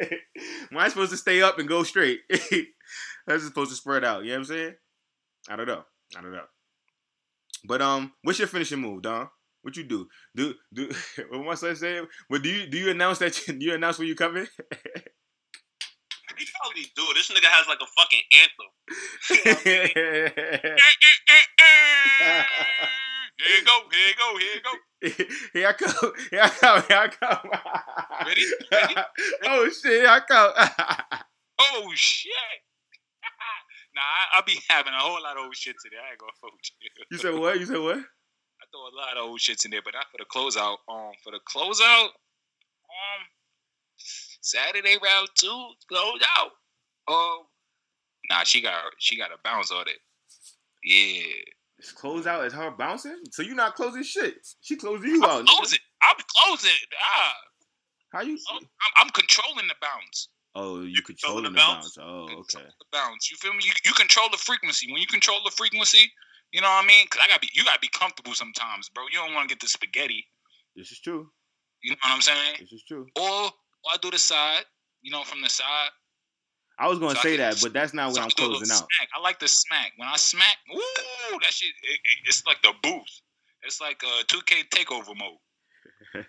Mine's supposed to stay up and go straight. Is supposed to spread out. You know what I'm saying? I don't know. I don't know. But um, what's your finishing move, Don? What you do? Do do what my son saying? But do you do you announce that you, do you announce when you coming? He probably do. This nigga has like a fucking anthem. Here you go. Here you go. Here you go. here I come. Here I come. Here I come. Ready? Ready? oh shit! Here I come. Oh shit. nah, I, I be having a whole lot of old shit today. I ain't gonna hold you. you said what? You said what? I throw a lot of old shits in there, but not for the closeout. Um, for the closeout, um, Saturday round two close out. Um, nah, she got she got a bounce on it. Yeah, This close out is her bouncing. So you not closing shit. She closing you out. I'm closing. I'm closing. Ah, How you? I'm, I'm controlling the bounce. Oh, you controlling the controlling the bounce. Oh, okay. The bounce. You feel me? You, you control the frequency. When you control the frequency, you know what I mean? Cause I gotta be. You gotta be comfortable sometimes, bro. You don't want to get the spaghetti. This is true. You know what I'm saying? This is true. Or, or I do the side. You know, from the side. I was gonna So say that, but that's not So I I'm do a little closing out. Smack. I like the smack. When I smack, ooh, that shit. It, it- it's like the boost. It's like a 2K takeover mode,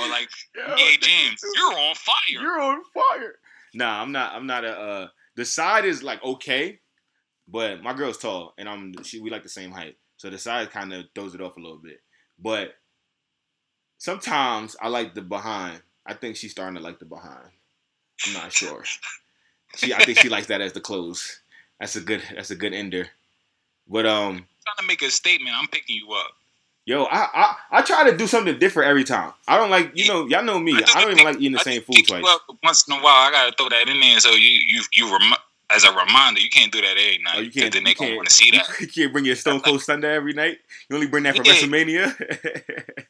or like Yo, James. You're on fire. You're on fire. Nah, I'm not. I'm not a. Uh, the side is like okay, but my girl's tall, and I'm. She we like the same height, so the side kind of throws it off a little bit. But sometimes I like the behind. I think she's starting to like the behind. I'm not sure. She, I think she likes that as the close. That's a good. That's a good ender. But um, trying to make a statement. I'm picking you up. yo, I, I I try to do something different every time. I don't like you know y'all know me. I do I don't even like eating the I same food twice. Once in a while, I gotta throw that in there. So you you you rem- as a reminder, you can't do that every night. Oh, you can't. Then they can't- want to see that. You can't bring your Stone Cold Stunner every night. You only bring that for Yeah. WrestleMania.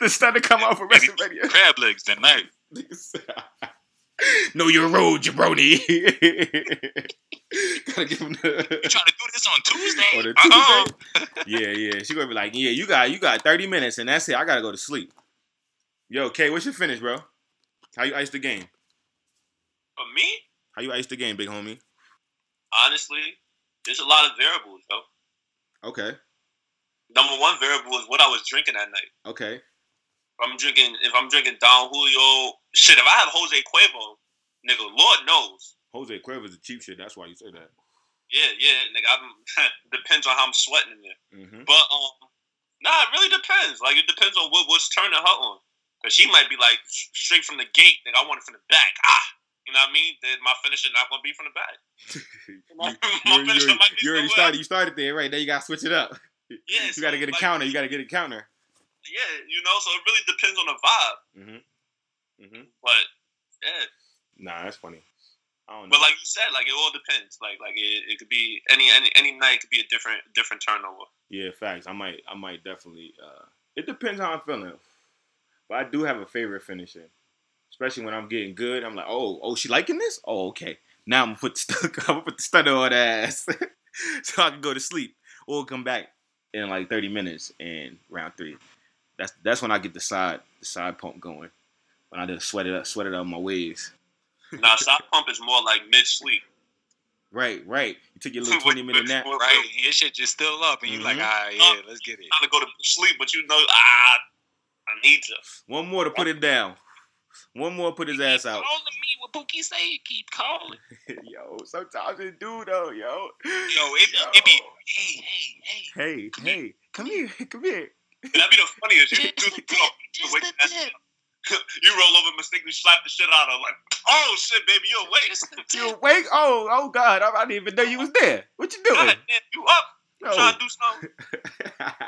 the Thunder come out for WrestleMania. Crab legs tonight. know your role, jabroni. Gotta give him the... You trying to do this on Tuesday? On the Uh-uh. Yeah, yeah. She gonna be like, yeah, you got you got thirty minutes, and that's it. I gotta go to sleep. Yo, Kay, what's your finish, bro? How you ice the game? For me, How you ice the game, big homie? honestly, there's a lot of variables, though. Okay. Number one variable is what I was drinking that night. Okay. If I'm drinking, if I'm drinking Don Julio, shit. If I have Jose Cuervo, nigga, Lord knows. Jose Cuervo is a cheap shit. That's why you say that. Yeah, yeah, nigga. I'm, depends on how I'm sweating in there. Mm-hmm. But um, nah, it really depends. Like it depends on what what's turning her on. Cause she might be like sh- straight from the gate. Nigga, I want it from the back. Ah, you know what I mean? Then my finisher is not gonna be from the back. My, my you, you, be you already started. You started there, right? Now you gotta switch it up. Yeah, you gotta get a like, counter. You gotta get a counter. Yeah, you know. So it really depends on the vibe. Mm-hmm. Mm-hmm. But yeah, Nah, that's funny. I don't know. but like you said, like it all depends. Like like it, it could be any any any night could be a different different turnover. yeah, facts. I might, I might definitely. Uh, it depends how I'm feeling, but I do have a favorite finisher, especially when I'm getting good. I'm like, oh, oh, she liking this? Oh, okay. Now I'm gonna put the stuck. I'm gonna put the stunner on the ass, so I can go to sleep or come back in like 30 minutes in round three. That's that's when I get the side the side pump going. When I just sweat it up, sweat it up my waves. Now side pump is more like mid sleep. Right, right. You took your little 20 minute nap. Right, and your shit just still up, and you're like, ah, yeah, let's get it. Trying to go to sleep, but you know, ah, I need to. One more to put it down. One more put his ass out. Calling me what Pookie say, keep calling. yo, sometimes it do though, yo. Yo, it be, it be, hey, hey, hey. Hey, hey, come here, come here. That'd be the funniest. You Just do the you just the that- tip, you roll over, mistakenly slap the shit out of, like, oh shit, baby, you awake? You awake? Oh, oh God, I, I didn't even know you was there. What you doing? God damn, you up? Yo. Trying to do something?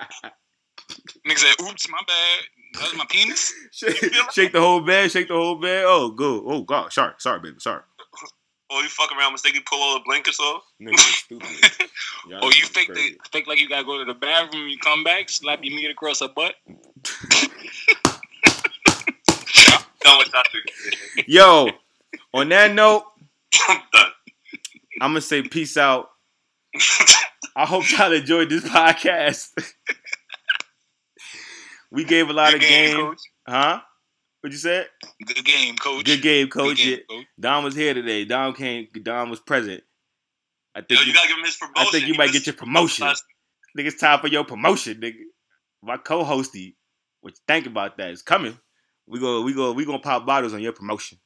Nigga said, oops, my bad. That was my penis. shake, shake the whole bed, shake the whole bed. Oh, go. Oh God, sorry, sorry, baby, sorry. Or you fuck around, mistakenly pull all the blankets off? Nigga, you stupid. Or oh, you fake crazy. the, fake like you gotta go to the bathroom, you come back, slap your meat across her butt. Done with that. Yo, on that note, I'm done. I'm gonna say peace out. I hope y'all enjoyed this podcast. we gave a lot Good of game, coach. huh? What you said? Good game, coach. Good game, coach. Good game, coach. Dom was here today. Dom came. Dom was present. I Yo, think you you, gotta give him his promotion. I think you He might get your promotion. last- Nigga, it's time for your promotion, nigga. My co-hosty. What you think about that? It's coming. We go. We go. We gonna pop bottles on your promotion.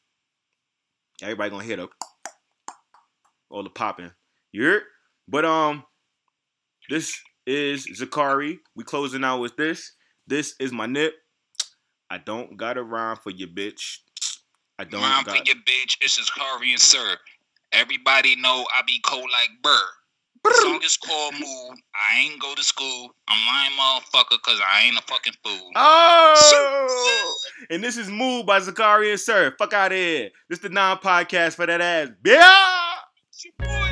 Everybody gonna hit up all the popping. You heard? But um, this is Zacari. We closing out with this. This is my nip. I don't got a rhyme for your bitch. I don't Mom for your bitch. This is Curry and Sir. Everybody know I be cold like Burr. Song is called Move. I ain't go to school. I'm lying motherfucker cause I ain't a fucking fool. Oh! And this is Move by Zacari and Sir. Fuck out of here. This the non-podcast for that ass. Yeah!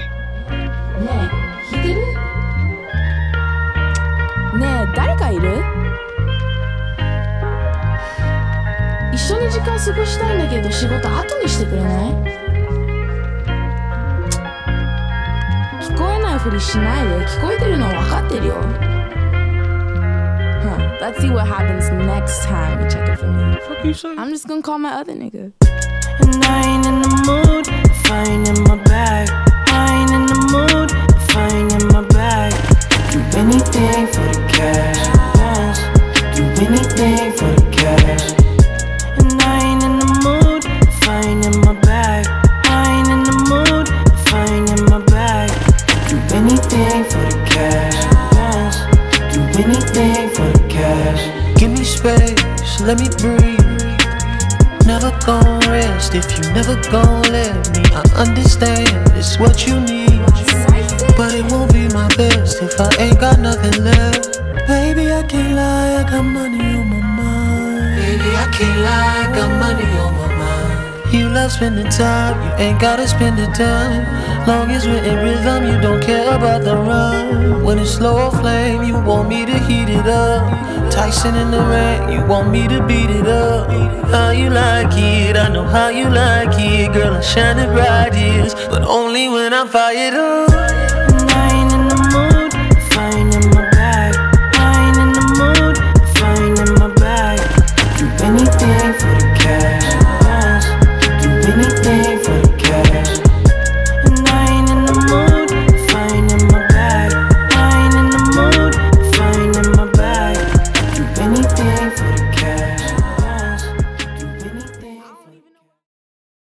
緒に時間過ごしたいんだけど仕事後にしてくれない聞こえないふりしないで聞こえてるの分かってるよ Huh, let's see what happens next time you check it for me. Fuck you say? I'm just gonna call my other nigga. And I ain't in the mood, ain't in my bag. I ain't in the mood, ain't in my bag. Do anything for the cash. Do anything for the cash. Let me breathe. Never gon' rest if you never gon' let me. I understand it's what you need, but it won't be my best if I ain't got nothing left. Baby, I can't lie, I got money on my mind. Baby, I can't lie, I got money on my mind. You love spending time, you ain't gotta spend the time. Long as we're in rhythm, you don't care about the run. When it's slow or flame, you want me to heat it up. Tyson in the rain, you want me to beat it up. How you like it, I know how you like it. Girl, I shine it bright, yes, but only when I'm fired up.